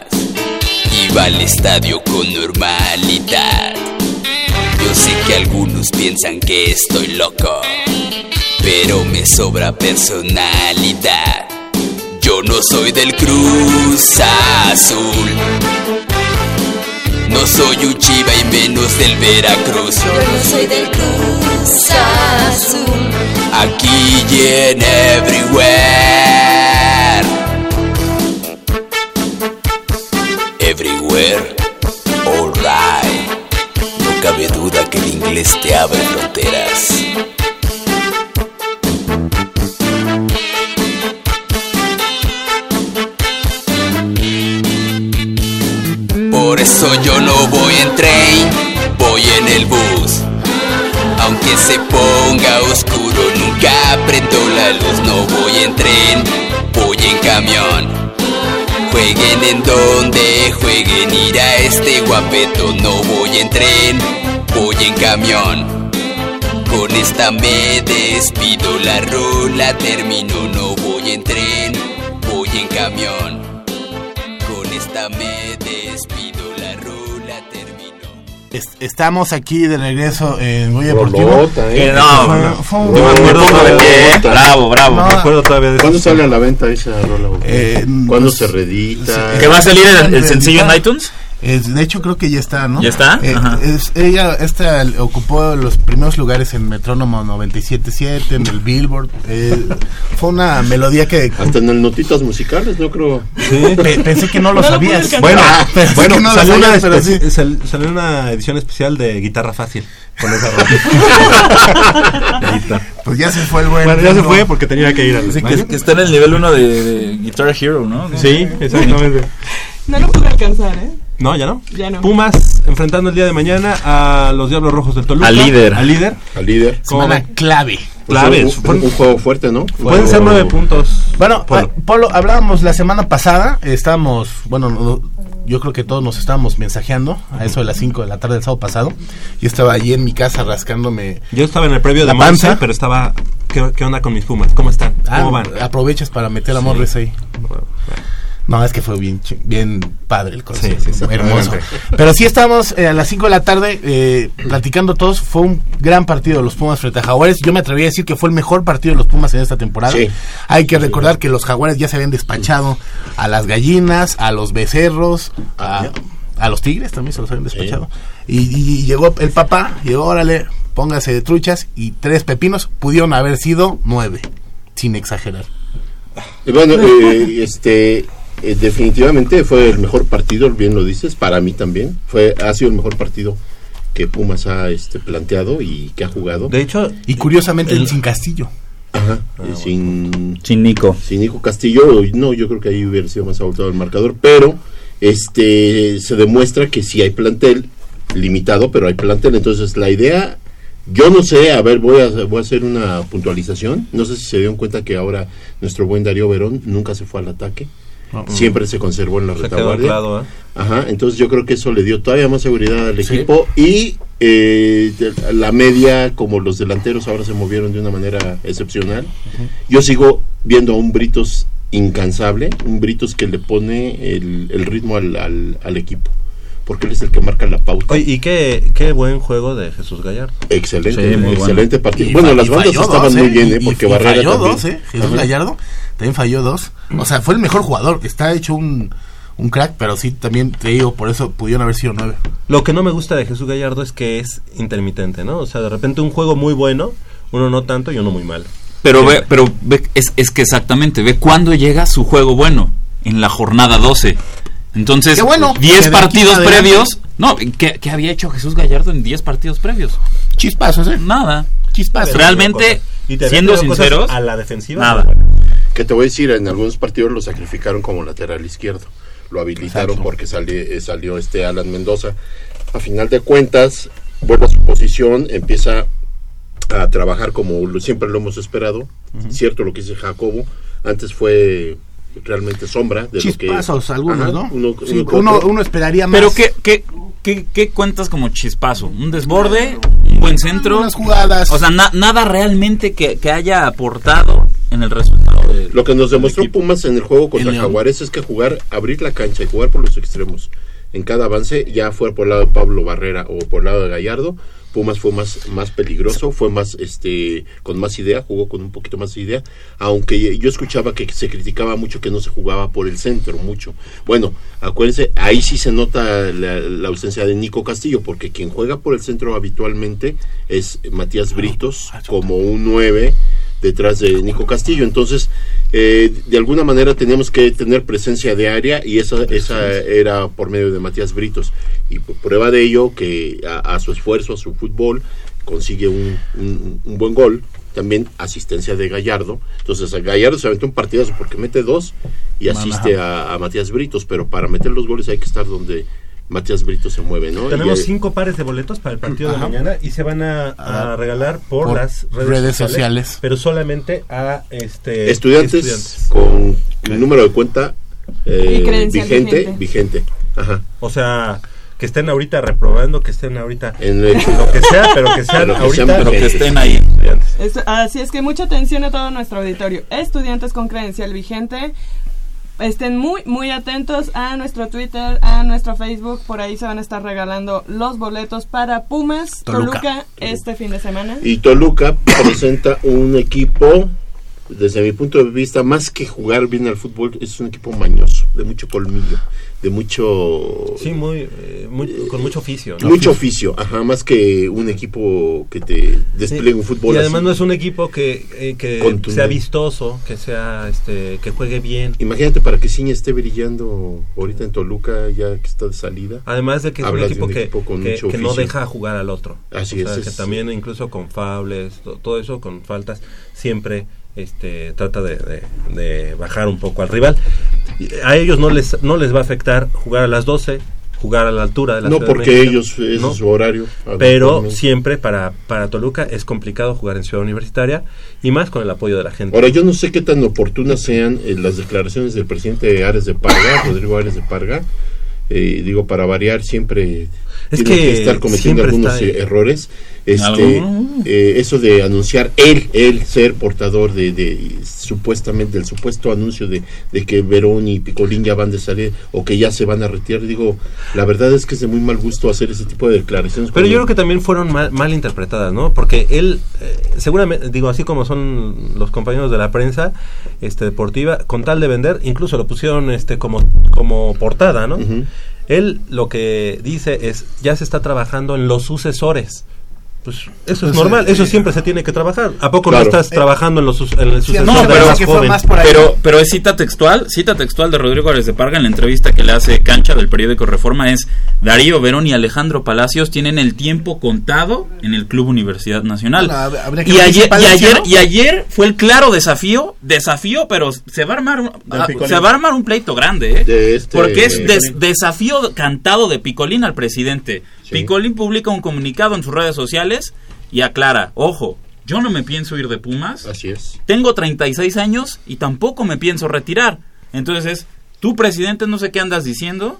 Iba al estadio con normalidad. Yo sé que algunos piensan que estoy loco, pero me sobra personalidad. Yo no soy del Cruz Azul. No soy un chiva y menos del Veracruz. Yo no soy del Cruz Azul. Aquí y en everywhere. Everywhere, alright. No cabe duda que el inglés te abre fronteras. Eso yo no voy en tren, voy en el bus. Aunque se ponga oscuro, nunca prendo la luz. No voy en tren, voy en camión. Jueguen en donde jueguen, ir a este guapeto. No voy en tren, voy en camión. Con esta me despido, la rola termino. No voy en tren, voy en camión. Con esta me Estamos aquí de regreso en Goya Deportivo. Rolota, ¿eh? Eh, No, fue- no. fue un- Yo me acuerdo todavía bravo, bravo. No, Me acuerdo todavía de ¿Cuándo sale a la venta esa rola? Eh, ¿Cuándo pues, se reedita? ¿Que va a salir el, el sencillo en iTunes? Es- de hecho, creo que ya está, ¿no? ¿Ya está? Eh, es- ella esta, ocupó los primeros lugares en Metrónomo 97.7, en el Billboard. eh, fue una melodía que... Hasta en el Notitas Musicales, no creo. Pe- pensé que no lo No sabías. Bueno, Ah, bueno no salió, una pero sí. sal- salió una edición especial de Guitarra Fácil con esa rola. Ahí está. Pues ya se fue el buen. Bueno, ya se fue porque tenía que ir al Sí, que está en el nivel 1 de, de Guitar Hero, ¿no? Sí, exactamente. No lo pude alcanzar, ¿eh? No, ya no. Ya no. Pumas enfrentando el día de mañana a los Diablos Rojos del Toluca. Al líder. Al líder. Al líder. ¿Cómo Semana clave. Clave. Un, un- un juego fuerte, ¿no? Pueden ser nueve puntos. Bueno, Polo. Polo, hablábamos la semana pasada, estábamos, bueno, no- yo creo que todos nos estábamos mensajeando a eso de las 5 de la tarde del sábado pasado. Yo estaba allí en mi casa rascándome. Yo estaba en el previo la de Monse, panza. pero estaba. ¿qué, qué onda con mis Pumas? ¿Cómo están? Ah, ¿Cómo van? Aprovechas para meter a Sí. Morris ahí. No, es que fue bien, bien padre el concierto. Sí, sí, sí. hermoso. Pero sí estábamos eh, a las 5 de la tarde eh, platicando todos. Fue un gran partido de los Pumas frente a Jaguares. Yo me atreví a decir que fue el mejor partido de los Pumas en esta temporada. Sí. Hay que recordar que los Jaguares ya se habían despachado a las gallinas, a los becerros, a, a los tigres también se los habían despachado. Y, llegó el papá, llegó, órale, póngase de truchas y tres pepinos pudieron haber sido nueve, sin exagerar. Bueno, eh, este, eh, definitivamente fue el mejor partido, bien lo dices, para mí también. Fue, ha sido el mejor partido que Pumas ha este, planteado y que ha jugado. De hecho, Y curiosamente el sin Castillo. Ajá, eh, sin, sin Nico. Sin Nico Castillo, no, yo creo que ahí hubiera sido más abultado el marcador, pero este se demuestra que sí hay plantel limitado, pero hay plantel, entonces la idea yo no sé, a ver, voy a, voy a hacer una puntualización. No sé si se dieron cuenta que ahora nuestro buen Darío Verón nunca se fue al ataque. No. Siempre se conservó en la Se quedó retaguardia. anclado, ¿eh? Ajá, entonces yo creo que eso le dio todavía más seguridad al Sí. equipo y eh, la media, como los delanteros ahora se movieron de una manera excepcional. Yo sigo viendo a un Britos incansable, un Britos que le pone el, el ritmo al, al- al equipo, porque él es el que marca la pauta. Oye, y qué, qué buen juego de Jesús Gallardo. Excelente, Sí, muy excelente bueno. partido. Y bueno, las bandas estaban dos, muy ¿eh? bien, ¿eh? Y- porque y Barrera falló también. dos, ¿eh? Jesús Ajá. Gallardo también falló dos. O sea, fue el mejor jugador. Está hecho un, un crack, pero sí, también te digo, por eso pudieron haber sido nueve. Lo que no me gusta de Jesús Gallardo es que es intermitente, ¿no? O sea, de repente un juego muy bueno, uno no tanto y uno muy malo. Pero ve, pero ve, es, es que exactamente, ve cuándo llega su juego bueno, en la jornada 12. Entonces, bueno, 10 que de aquí partidos previos. No, ¿qué, qué había hecho Jesús Gallardo en 10 partidos previos? Chispazos, ¿eh? Nada. Chispazos. Realmente, Y te siendo sinceros, a la defensiva, nada. Que te voy a decir, en algunos partidos lo sacrificaron como lateral izquierdo. Lo habilitaron Exacto. porque sali- eh, salió este Alan Mendoza. A final de cuentas, vuelve a su posición, empieza a trabajar como lo- siempre lo hemos esperado. Cierto lo que dice Jacobo. Antes fue realmente sombra de Chispazos, lo que... algunos, Ajá, ¿no? Uno, Sí, uno que uno- otro. uno esperaría más. Pero ¿qué, qué, qué, qué cuentas como chispazo? ¿Un desborde? ¿Un buen centro? Unas jugadas. O sea, na- nada realmente que, que haya aportado en el resultado. De- Lo que nos demostró equipo. Pumas en el juego contra. Jaguares es que jugar, abrir la cancha y jugar por los extremos en cada avance, ya fuera por el lado de Pablo Barrera o por el lado de Gallardo, Pumas fue más, más peligroso, fue más, este, con más idea, jugó con un poquito más de idea, aunque yo escuchaba que se criticaba mucho que no se jugaba por el centro, mucho. Bueno, acuérdense, ahí sí se nota la, la ausencia de Nico Castillo, porque quien juega por el centro habitualmente es Matías Britos, como un 9 detrás de Nico Castillo. Entonces, eh, de alguna manera teníamos que tener presencia de área y esa, esa era por medio de Matías Britos. Y prueba de ello que a, a su esfuerzo, a su fútbol, consigue un, un- un buen gol. También asistencia de Gallardo. Entonces, a Gallardo se aventó un partidazo porque mete dos y asiste a, a Matías Britos. Pero para meter los goles hay que estar donde Matías Britos se mueve, ¿no? Tenemos Y, cinco pares de boletos para el partido Ajá. de mañana y se van a, a Ah, regalar por, por las redes, redes sociales. pero solamente a este estudiantes, con el número de cuenta eh, vigente, vigente. vigente. Ajá. O sea, que estén ahorita reprobando, que estén ahorita En el- lo que sea, pero que sean Pero que ahorita sean Pero que estén ahí. estudiantes. Es- así es que mucha atención a todo nuestro auditorio. Estudiantes con credencial vigente. Estén muy, muy atentos a nuestro Twitter, a nuestro Facebook. Por ahí se van a estar regalando los boletos para Pumas Toluca. Toluca, este fin de semana. Y Toluca presenta un equipo, desde mi punto de vista, más que jugar bien al fútbol, es un equipo mañoso, de mucho colmillo, de mucho... Sí, muy, eh, muy- con mucho oficio. ¿no? Mucho oficio, ajá, más que un equipo que te despliegue un fútbol Y además así. no es un equipo que, eh, que sea vistoso, que sea este que juegue bien. Imagínate para que Ciña esté brillando ahorita en Toluca, ya que está de salida. Además de que es un equipo, que, con que- mucho que no deja jugar al otro. Así O sea, es, que es- también incluso con fables, to- todo eso, con faltas, siempre este trata de, de- de bajar un poco al rival. A ellos no les no les va a afectar jugar a las 12, jugar a la altura de la No, Ciudad de porque México, ellos, es su horario. Pero siempre para, para Toluca es complicado jugar en Ciudad Universitaria y más con el apoyo de la gente. Ahora, yo no sé qué tan oportunas sean eh, las declaraciones del presidente Ares de Parga, Rodrigo Ares de Parga. Eh, digo, para variar, siempre Es tiene que estar cometiendo algunos eh, errores. Este, eh, eso de anunciar él, él ser portador de, de supuestamente del supuesto anuncio de, de que Verón y Picolín ya van de salir o que ya se van a retirar. Digo, la verdad es que es de muy mal gusto hacer ese tipo de declaraciones. Pero yo creo que también fueron mal, mal interpretadas, ¿no? Porque él, eh, seguramente, digo, así como son los compañeros de la prensa este, deportiva, con tal de vender, incluso lo pusieron este como, como portada, ¿no? Él lo que dice es, ya se está trabajando en los sucesores. Pues eso es normal, eso siempre se tiene que trabajar. ¿A poco Claro. no estás Eh, trabajando en, los, en el sucesor No, de pero, más joven? pero, pero es cita textual, cita textual de Rodrigo Álvarez de Parga en la entrevista que le hace Cancha del periódico Reforma es Darío Verón y Alejandro Palacios tienen el tiempo contado en el Club Universidad Nacional. Bueno, y, ayer, y, ayer, y ayer fue el claro desafío, desafío, pero se va a armar un, ah, se va a armar un pleito grande, ¿eh? De este- porque es des- desafío cantado de Picolín al presidente. Picolín publica un comunicado en sus redes sociales y aclara, ojo, yo no me pienso ir de Pumas. Así es. Tengo 36 años y tampoco me pienso retirar. Entonces, tú presidente no sé qué andas diciendo,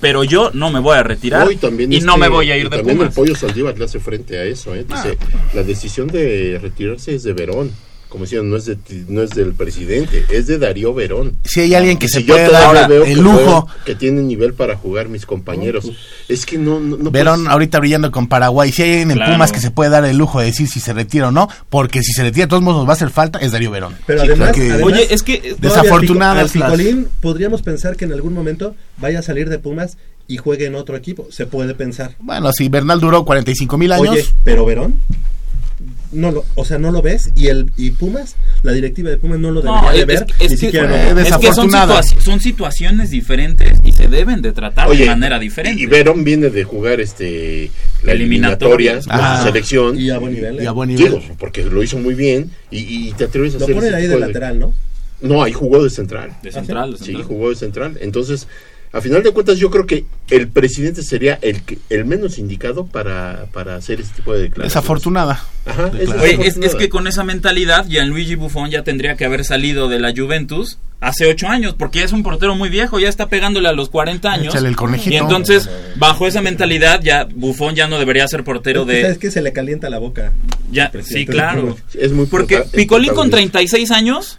pero yo no me voy a retirar Hoy también y este- no me voy a ir de también Pumas. el pollo Saldívar le hace frente a eso, ¿eh? Dice, la decisión de retirarse es de Verón. Como decían, no es, de, no es del presidente, es de Darío Verón. Si hay alguien que Y se si yo puede dar veo el que lujo. que tiene nivel para jugar mis compañeros. es que no, no, no Verón ahorita brillando con Paraguay. Si hay alguien en Claro. Pumas que se puede dar el lujo de decir si se retira o no, porque si se retira de todos modos nos va a hacer falta, es Darío Verón. Pero Sí, además, desafortunadas al Pico- al las- Picolín podríamos pensar que en algún momento vaya a salir de Pumas y juegue en otro equipo. Se puede pensar. Bueno, si Bernal duró 45 mil años. Oye, pero Verón, no lo, o sea, no lo ves y el y Pumas, la directiva de Pumas no lo debería No, de es, ver. es ni que, siquiera lo- es que son, situa- son situaciones diferentes y se deben de tratar Oye, de manera diferente. Y Verón viene de jugar este la Eliminatoria. eliminatoria con Ah. su selección. Y a buen nivel, ¿eh? Y a buen Digo, nivel. porque lo hizo muy bien y, y te atreves a Lo hacer ponen ahí de lateral, ¿no? No, ahí jugó de central. De central, de Sí, central. jugó de central. Entonces, a final de cuentas, yo creo que el presidente sería el que, el menos indicado para, para hacer este tipo de declaraciones. Desafortunada. Ajá, es Oye, es, que con esa mentalidad, Gianluigi Buffon ya tendría que haber salido de la Juventus hace ocho años, porque ya es un portero muy viejo, ya está pegándole a los 40 años. Échale el conejito. Y entonces, bajo esa mentalidad, ya Buffon ya no debería ser portero Es que, ¿Sabes de... qué? Se le calienta la boca. Ya, sí, de claro. Es muy Porque Picolín con protagonista. 36 años,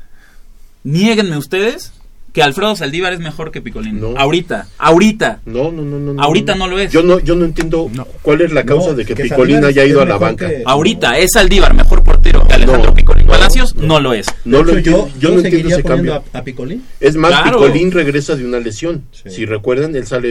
niéguenme ustedes que Alfredo Saldívar es mejor que Picolín. Ahorita, ahorita. No, no, no, no. Ahorita no lo es. Yo no, yo no entiendo cuál es la causa de que, que Picolín Saldívar haya ido a la banca. que- Ahorita es Saldívar mejor portero que Alejandro Picolín Palacios, no, lo es. No lo De entiendo, yo, no entiendo ese cambio. A, a Picolín. Es más, Claro. Picolín regresa de una lesión. Si recuerdan, él sale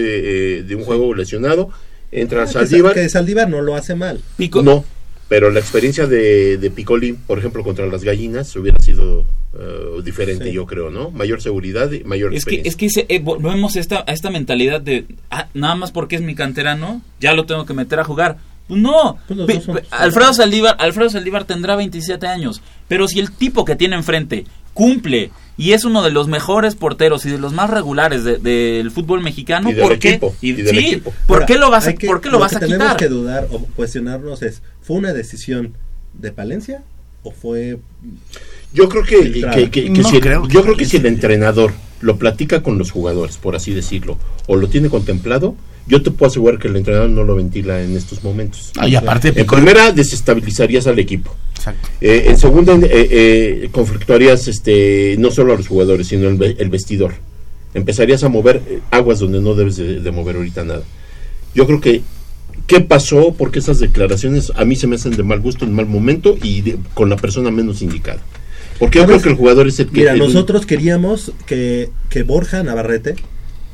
eh, de un juego lesionado, entra Ah, que Saldívar. Sa- que Saldívar no lo hace mal. No, pero la experiencia de, de Picolín, por ejemplo, contra las gallinas, hubiera sido eh, diferente, Sí. yo creo, ¿no? Mayor seguridad y mayor Es que, es que se- eh, volvemos a esta, a esta mentalidad de ah, nada más porque es mi canterano, ya lo tengo que meter a jugar. Pues no, Pues Alfredo Saldívar, Alfredo Saldívar tendrá 27 años, pero si el tipo que tiene enfrente cumple y es uno de los mejores porteros y de los más regulares de- del fútbol mexicano, Y del ¿por qué? equipo, y del sí, equipo. ¿por Ahora, qué lo vas a, que- ¿por qué lo vas que a tenemos quitar? que dudar o cuestionarnos es, ¿fue una decisión de Palencia o fue Yo creo que, si el- yo creo que si el entrenador lo platica con los jugadores, por así decirlo, o lo tiene contemplado, yo te puedo asegurar que el entrenador no lo ventila en estos momentos. Ah, y aparte, en Pico- primera desestabilizarías al equipo. Exacto. Eh, en segunda, eh, eh, conflictuarías este, no solo a los jugadores, sino el, ve- el vestidor. Empezarías a mover eh, aguas donde no debes de, de mover ahorita nada. Yo creo que, ¿qué pasó? Porque esas declaraciones a mí se me hacen de mal gusto, en mal momento y de- con la persona menos indicada. Porque yo creo que el jugador es el que... Mira, el- nosotros queríamos que, que Borja Navarrete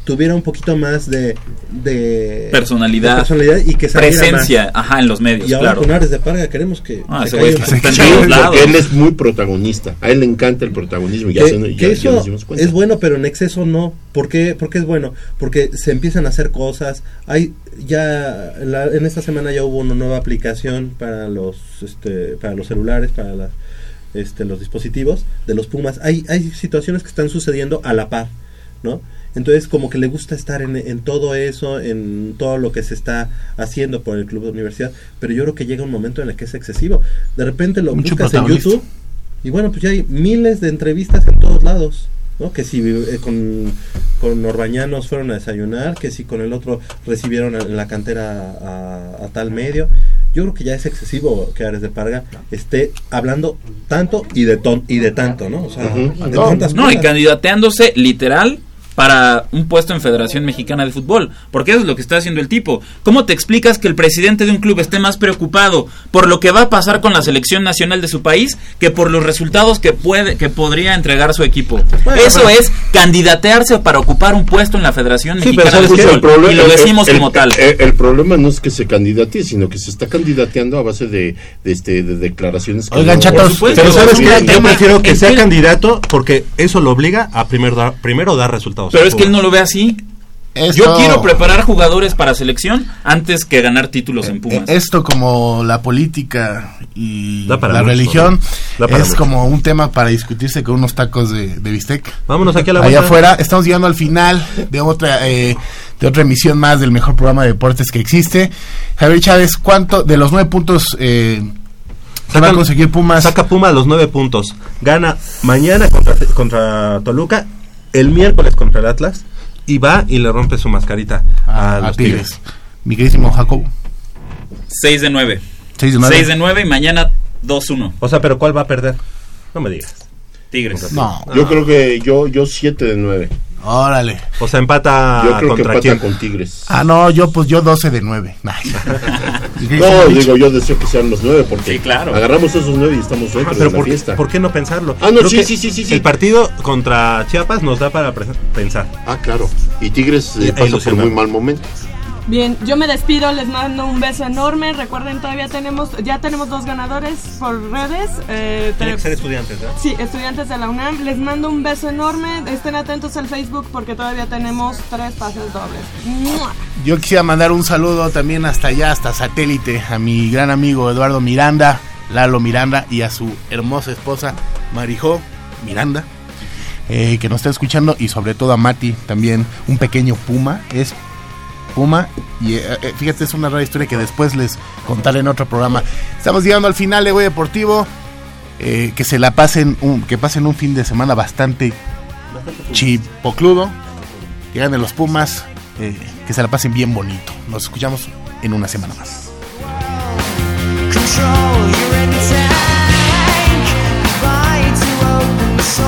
tuviera un poquito más de, de Personalidad, de personalidad y que saliera presencia, más. ajá, en los medios, Y ahora claro. con Ares de Parga queremos que Ah, se está en lados. Porque él es muy protagonista. A él le encanta el protagonismo. Que, se- que ya- ya eso nos dimos cuenta. es bueno, pero en exceso no. ¿Por qué? Porque es bueno. Porque se empiezan a hacer cosas. Hay ya la- en esta semana ya hubo una nueva aplicación para los este, para los celulares, para las, este, los dispositivos de los Pumas. Hay hay situaciones que están sucediendo a la par, ¿no? Entonces como que le gusta estar en, en todo eso, en todo lo que se está haciendo por el club de universidad, pero yo creo que llega un momento en el que es excesivo. De repente lo Mucho buscas en. YouTube y bueno, pues ya hay miles de entrevistas en todos lados, ¿no? Que si eh, con, con Orbañanos fueron a desayunar, que si con el otro recibieron en la cantera a, a tal medio. Yo creo que ya es excesivo que Ares de Parga esté hablando tanto y de ton y de tanto, ¿no? O sea, Ujú. de No, no, y candidateándose literal para un puesto en Federación Mexicana de Fútbol, porque eso es lo que está haciendo el tipo. ¿Cómo te explicas que el presidente de un club esté más preocupado por lo que va a pasar con la selección nacional de su país que por los resultados que puede que podría entregar su equipo? Bueno, eso pero- es candidatearse para ocupar un puesto en la Federación Sí, pero Mexicana de. Fútbol El problema- y lo decimos el- como tal. El, el problema no es que se candidate, sino que se está candidateando a base de, de, este, de declaraciones que Oigan, no- chatos, supuesto, Pero sabes que yo prefiero que sea candidato porque eso lo obliga a primero dar, primero dar resultados. Pero es que él no lo ve así. Esto- Yo quiero preparar jugadores para selección antes que ganar títulos en Pumas. Eh, Esto como la política y la mucho, religión ¿no? Da para es mucho. como un tema para discutirse con unos tacos de, de bistec. Vámonos aquí a la Allá vuelta. afuera, estamos llegando al final de otra eh, de otra emisión más del mejor programa de deportes que existe. Javier Chávez, ¿cuánto de los nueve puntos eh, que va a conseguir Pumas? Saca Puma los nueve puntos. Gana mañana contra, contra Toluca, el miércoles contra el Atlas y va y le rompe su mascarita a, a los Tigres. Tigres. Mi queridísimo Jacobo. 6 de 9. 6 de nueve. 6 de 9 y mañana 2-1. O sea, pero ¿cuál va a perder? No me digas. Tigres. No. Yo creo que yo, yo 7 de 9. Órale. O sea, empata Yo creo que contra empata quién. con Tigres. Ah, no, yo pues yo 12 de 9. No, digo, yo deseo que sean los 9 porque Sí, claro. agarramos esos 9 y estamos dentro Ah, pero de la por, fiesta. ¿por qué no pensarlo? Ah, no, Creo sí, que sí, sí, sí, sí. El partido contra Chiapas nos da para pensar. Ah, claro. Y Tigres eh, pasa por muy mal momento. Bien, yo me despido, les mando un beso enorme. Recuerden, todavía tenemos, ya tenemos dos ganadores por redes. Eh, Tiene te- que ser estudiantes, ¿verdad? Sí, estudiantes de la UNAM. Les mando un beso enorme. Estén atentos al Facebook porque todavía tenemos tres pases dobles. ¡Mua! Yo quisiera mandar un saludo también hasta allá, hasta satélite, a mi gran amigo Eduardo Miranda, Lalo Miranda, y a su hermosa esposa Marijó Miranda, eh, que nos está escuchando, y sobre todo a Mati, también un pequeño puma, es puma, y eh, eh, fíjate, es una rara historia que después les contaré en otro programa. Estamos llegando al final de Hoy Deportivo, eh, que se la pasen, un, que pasen un fin de semana bastante chipocludo, que ganen los Pumas, que se la pasen bien bonito. Nos escuchamos en una semana más.